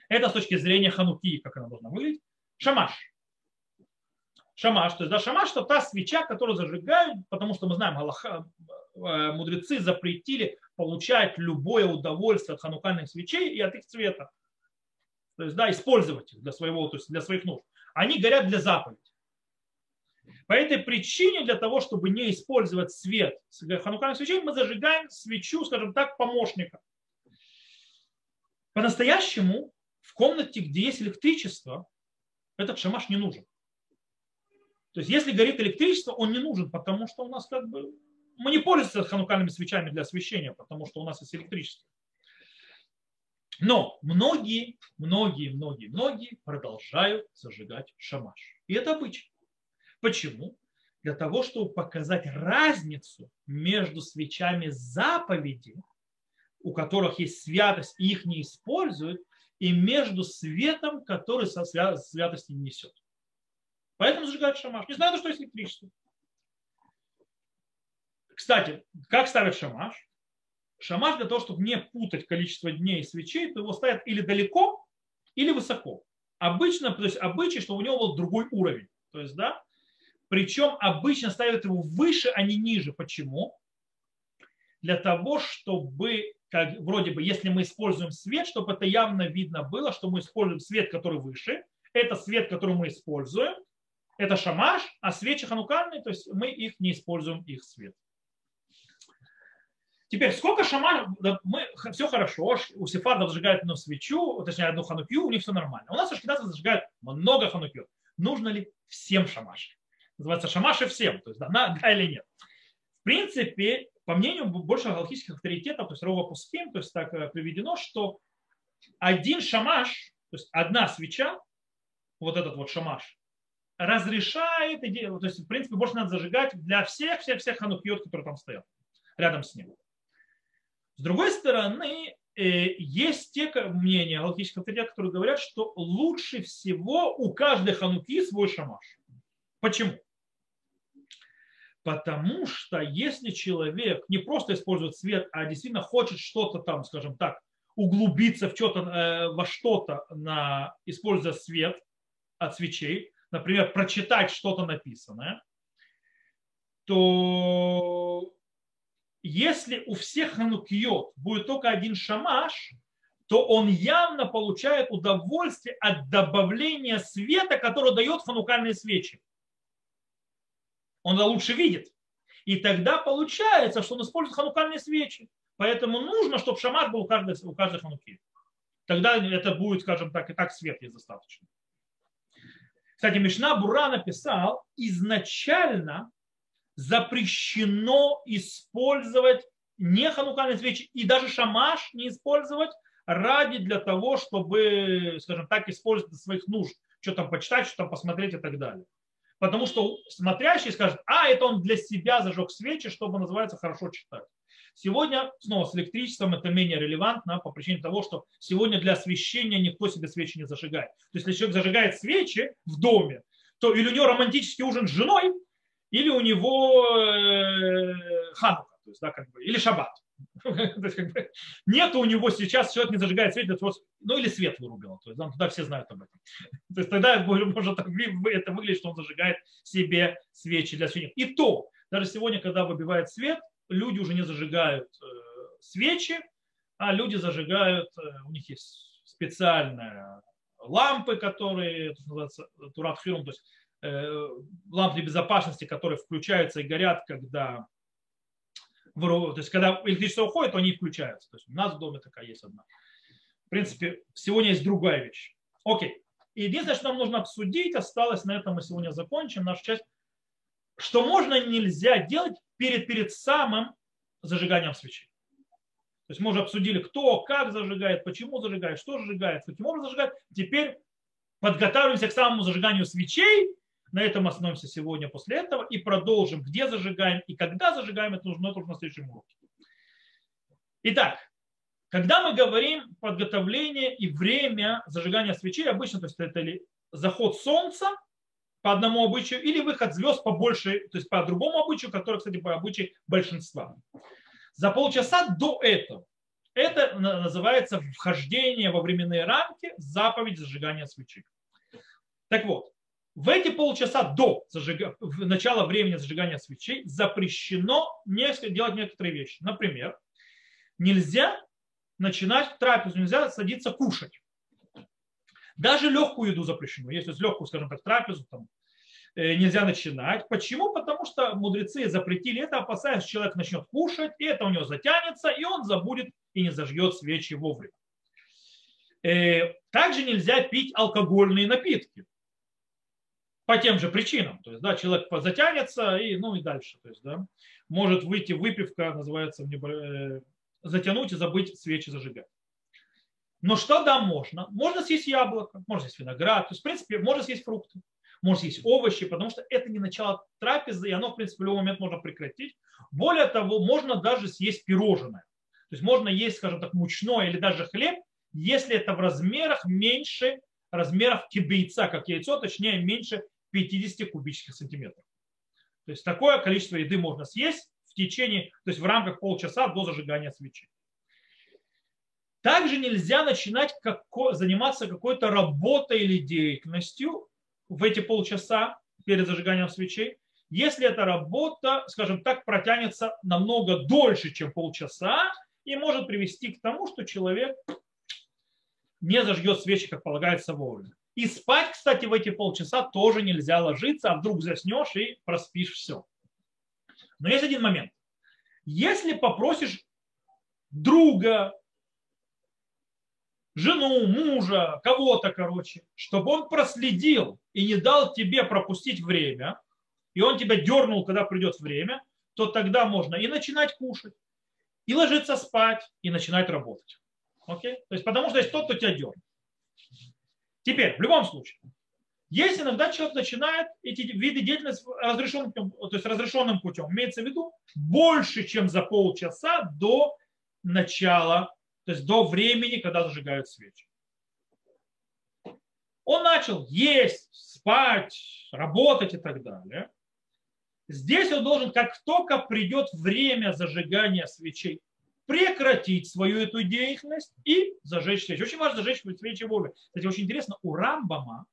это с точки зрения хануки, как она должна выглядеть. Шамаш. Шамаш, то есть да, шамаш, что та свеча, которую зажигают, потому что мы знаем, Аллаха, э, мудрецы запретили получать любое удовольствие от ханукальных свечей и от их цвета. То есть, да, использовать их для своего, то есть для своих нужд. Они горят для заповеди. По этой причине, для того, чтобы не использовать свет ханукальных свечей, мы зажигаем свечу, скажем так, помощника. По-настоящему в комнате, где есть электричество, этот шамаш не нужен. То есть, если горит электричество, он не нужен, потому что у нас как бы мы не пользуемся ханукальными свечами для освещения, потому что у нас есть электричество. Но многие, многие, многие, многие продолжают зажигать шамаш. И это обычай. Почему? Для того, чтобы показать разницу между свечами заповеди, у которых есть святость, и их не используют, и между светом, который со святости несет. Поэтому зажигают шамаш. Не знаю, что есть электричество. Кстати, как ставят шамаш? Шамаш для того, чтобы не путать количество дней свечей, то его ставят или далеко, или высоко. Обычно, то есть обычай, что у него был другой уровень. То есть, да, причем обычно ставят его выше, а не ниже. Почему? Для того, чтобы, как, вроде бы, если мы используем свет, чтобы это явно видно было, что мы используем свет, который выше. Это свет, который мы используем. Это шамаш, а свечи ханукальные, то есть мы их не используем, их свет. Теперь, сколько шамаш, мы, все хорошо, у сефардов зажигают одну свечу, точнее одну ханукью, у них все нормально. У нас ашкеназов зажигают много ханукью. Нужно ли всем шамаш? называется шамаши всем, то есть да, да или нет. В принципе, по мнению больше галактических авторитетов, то есть Рова Пуским, то есть так э, приведено, что один шамаш, то есть одна свеча, вот этот вот шамаш, разрешает, то есть, в принципе, больше надо зажигать для всех, всех, всех ханукиот, которые там стоят рядом с ним. С другой стороны, э, есть те мнения галактических авторитетов, которые говорят, что лучше всего у каждой хануки свой шамаш. Почему? Потому что если человек не просто использует свет, а действительно хочет что-то там, скажем так, углубиться в что-то, э, во что-то, на, используя свет от свечей, например, прочитать что-то написанное, то если у всех ханукиот будет только один шамаш, то он явно получает удовольствие от добавления света, который дает ханукальные свечи. Он лучше видит. И тогда получается, что он использует ханукальные свечи. Поэтому нужно, чтобы шамаш был у каждой, у каждой хануки. Тогда это будет, скажем так, и так свет есть достаточно. Кстати, Мишна Бура написал, изначально запрещено использовать не ханукальные свечи и даже шамаш не использовать ради для того, чтобы, скажем так, использовать для своих нужд, что там почитать, что там посмотреть и так далее. Потому что смотрящий скажет, а, это он для себя зажег свечи, чтобы, называется, хорошо читать. Сегодня, снова с электричеством, это менее релевантно по причине того, что сегодня для освещения никто себе свечи не зажигает. То есть, если человек зажигает свечи в доме, то или у него романтический ужин с женой, или у него э, ханука, то есть, да, как бы, или шаббат. Нет у него сейчас, человек не зажигает свет, ну или свет вырубил, то есть там, тогда все знают об этом. То есть тогда может это выглядит, что он зажигает себе свечи для освещения. И то, даже сегодня, когда выбивает свет, люди уже не зажигают э, свечи, а люди зажигают, э, у них есть специальные лампы, которые, турат то есть лампы безопасности, которые включаются и горят, когда, то есть, когда электричество уходит, то они включаются. То есть у нас в доме такая есть одна. В принципе, сегодня есть другая вещь. Окей. Единственное, что нам нужно обсудить, осталось на этом мы сегодня закончим нашу часть, что можно и нельзя делать перед, перед самым зажиганием свечи. То есть мы уже обсудили, кто, как зажигает, почему зажигает, что зажигает, каким образом зажигает. Теперь подготавливаемся к самому зажиганию свечей на этом остановимся сегодня после этого и продолжим, где зажигаем и когда зажигаем, это нужно, это уже на следующем уроке. Итак, когда мы говорим подготовление и время зажигания свечей, обычно то есть это ли заход солнца по одному обычаю или выход звезд по большей, то есть по другому обычаю, который, кстати, по обычаю большинства. За полчаса до этого это называется вхождение во временные рамки заповедь зажигания свечей. Так вот, в эти полчаса до зажига... начала времени зажигания свечей запрещено делать некоторые вещи. Например, нельзя начинать трапезу, нельзя садиться кушать. Даже легкую еду запрещено. Если легкую, скажем так, трапезу, там, э, нельзя начинать. Почему? Потому что мудрецы запретили это, опасаясь, что человек начнет кушать, и это у него затянется, и он забудет и не зажжет свечи вовремя. Э, также нельзя пить алкогольные напитки по тем же причинам. То есть, да, человек затянется и, ну и дальше. То есть, да, может выйти выпивка, называется, э, затянуть и забыть свечи зажигать. Но что да, можно? Можно съесть яблоко, можно съесть виноград, то есть, в принципе, можно съесть фрукты, можно съесть овощи, потому что это не начало трапезы, и оно, в принципе, в любой момент можно прекратить. Более того, можно даже съесть пирожное. То есть можно есть, скажем так, мучное или даже хлеб, если это в размерах меньше размеров кибейца, как яйцо, точнее меньше 50 кубических сантиметров. То есть такое количество еды можно съесть в течение, то есть в рамках полчаса до зажигания свечи. Также нельзя начинать како, заниматься какой-то работой или деятельностью в эти полчаса перед зажиганием свечей, если эта работа, скажем так, протянется намного дольше, чем полчаса, и может привести к тому, что человек не зажгет свечи, как полагается вовремя. И спать, кстати, в эти полчаса тоже нельзя ложиться, а вдруг заснешь и проспишь все. Но есть один момент. Если попросишь друга, жену, мужа, кого-то, короче, чтобы он проследил и не дал тебе пропустить время, и он тебя дернул, когда придет время, то тогда можно и начинать кушать, и ложиться спать, и начинать работать. Окей? То есть потому что есть тот, кто тебя дернет. Теперь, в любом случае, Есть иногда человек начинает эти виды деятельности разрешенным, то есть разрешенным путем. Имеется в виду больше, чем за полчаса до начала, то есть до времени, когда зажигают свечи. Он начал есть, спать, работать и так далее. Здесь он должен, как только придет время зажигания свечей, прекратить свою эту деятельность и зажечь свечи. Очень важно зажечь свечи вовремя. Кстати, очень интересно, у Рамбама,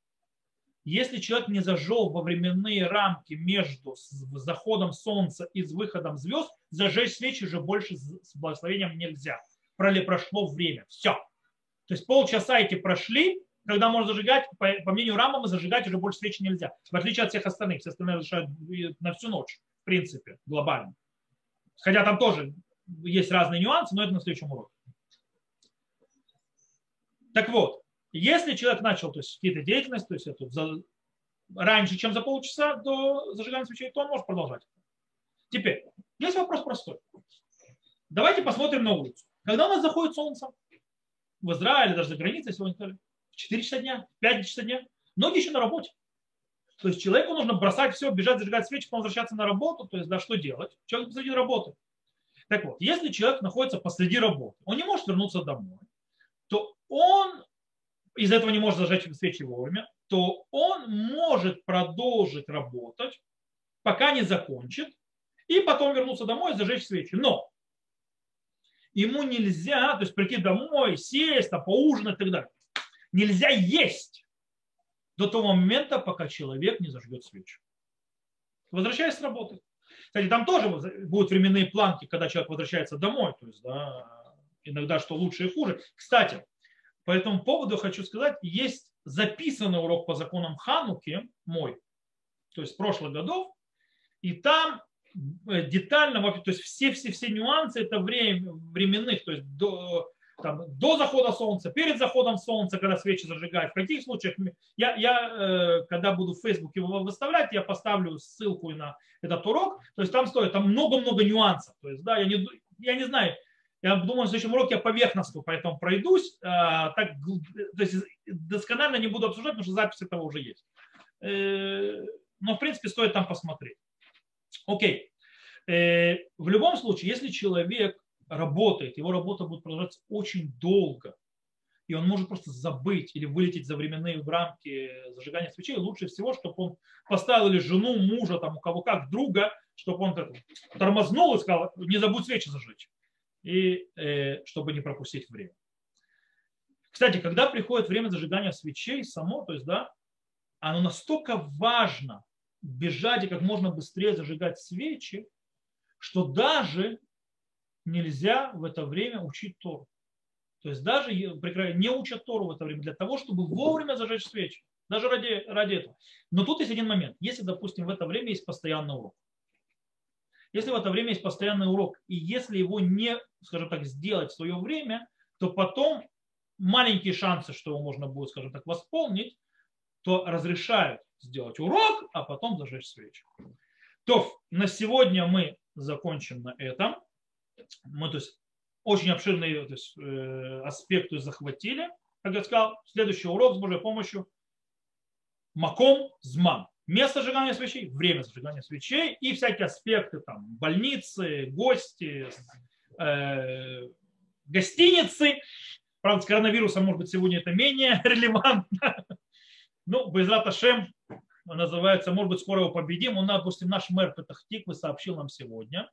если человек не зажег во временные рамки между заходом солнца и выходом звезд, зажечь свечи уже больше с благословением нельзя. Проли прошло время. Все. То есть полчаса эти прошли, когда можно зажигать, по, по мнению Рамбама, зажигать уже больше свечи нельзя. В отличие от всех остальных. Все остальные разрешают на всю ночь, в принципе, глобально. Хотя там тоже есть разные нюансы, но это на следующем уроке. Так вот, если человек начал то есть, какие-то деятельности, то есть это за, раньше, чем за полчаса до зажигания свечей, то он может продолжать. Теперь, есть вопрос простой. Давайте посмотрим на улицу. Когда у нас заходит солнце, в Израиле, даже за границей сегодня, в 4 часа дня, в 5 часа дня, многие еще на работе. То есть человеку нужно бросать все, бежать, зажигать свечи, потом возвращаться на работу. То есть, да, что делать? Человек посреди работы. Так вот, если человек находится посреди работы, он не может вернуться домой, то он из-за этого не может зажечь свечи вовремя, то он может продолжить работать, пока не закончит, и потом вернуться домой и зажечь свечи. Но ему нельзя, то есть прийти домой, сесть, там, поужинать и так далее. Нельзя есть до того момента, пока человек не зажгет свечу. Возвращаясь с работы. Кстати, там тоже будут временные планки, когда человек возвращается домой. То есть, да, иногда что лучше и хуже. Кстати, по этому поводу хочу сказать, есть записанный урок по законам Хануки мой, то есть прошлых годов, и там э, детально, то есть все-все-все нюансы это время, временных, то есть до, там, до захода солнца, перед заходом солнца, когда свечи зажигают. В каких случаях я, я э, когда буду в Фейсбуке его выставлять, я поставлю ссылку на этот урок. То есть там стоит там много-много нюансов. То есть, да, я не, я не знаю, я думаю, в следующем уроке я поверхностно поэтому пройдусь. А, так, то есть досконально не буду обсуждать, потому что запись этого уже есть. Э, но, в принципе, стоит там посмотреть. Окей. Э, в любом случае, если человек работает, его работа будет продолжаться очень долго, и он может просто забыть или вылететь за временные рамки зажигания свечей, лучше всего, чтобы он поставил или жену, мужа, там, у кого как, друга, чтобы он это, тормознул и сказал, не забудь свечи зажечь, и э, чтобы не пропустить время. Кстати, когда приходит время зажигания свечей само, то есть, да, оно настолько важно бежать и как можно быстрее зажигать свечи, что даже нельзя в это время учить Тору. То есть даже не учат Тору в это время для того, чтобы вовремя зажечь свечи. Даже ради, ради этого. Но тут есть один момент. Если, допустим, в это время есть постоянный урок. Если в это время есть постоянный урок, и если его не, скажем так, сделать в свое время, то потом маленькие шансы, что его можно будет, скажем так, восполнить, то разрешают сделать урок, а потом зажечь свечи. То на сегодня мы закончим на этом мы то есть, очень обширные то есть, э, аспекты захватили. Как я сказал, следующий урок с Божьей помощью Маком Зман. Место зажигания свечей, время зажигания свечей и всякие аспекты, там, больницы, гости, э, гостиницы. Правда, с коронавирусом, может быть, сегодня это менее релевантно. Ну, Безрат Ашем называется, может быть, скоро его победим. Он, допустим, наш мэр Петахтиквы сообщил нам сегодня,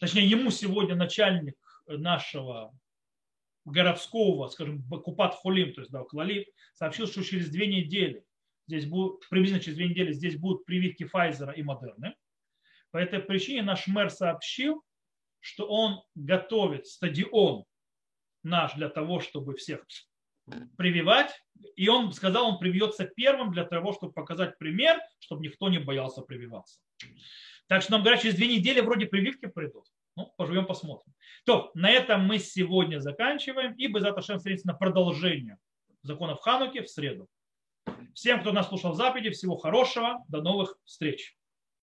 точнее ему сегодня начальник нашего городского, скажем, Купат Холим, то есть да, Клалит, сообщил, что через две недели, здесь будут, приблизительно через две недели здесь будут прививки Файзера и Модерны. По этой причине наш мэр сообщил, что он готовит стадион наш для того, чтобы всех прививать. И он сказал, он привьется первым для того, чтобы показать пример, чтобы никто не боялся прививаться. Так что нам говорят, через две недели вроде прививки придут. Ну, поживем, посмотрим. То, на этом мы сегодня заканчиваем. И бы завтра встретимся на продолжение законов Хануки в среду. Всем, кто нас слушал в западе, всего хорошего. До новых встреч.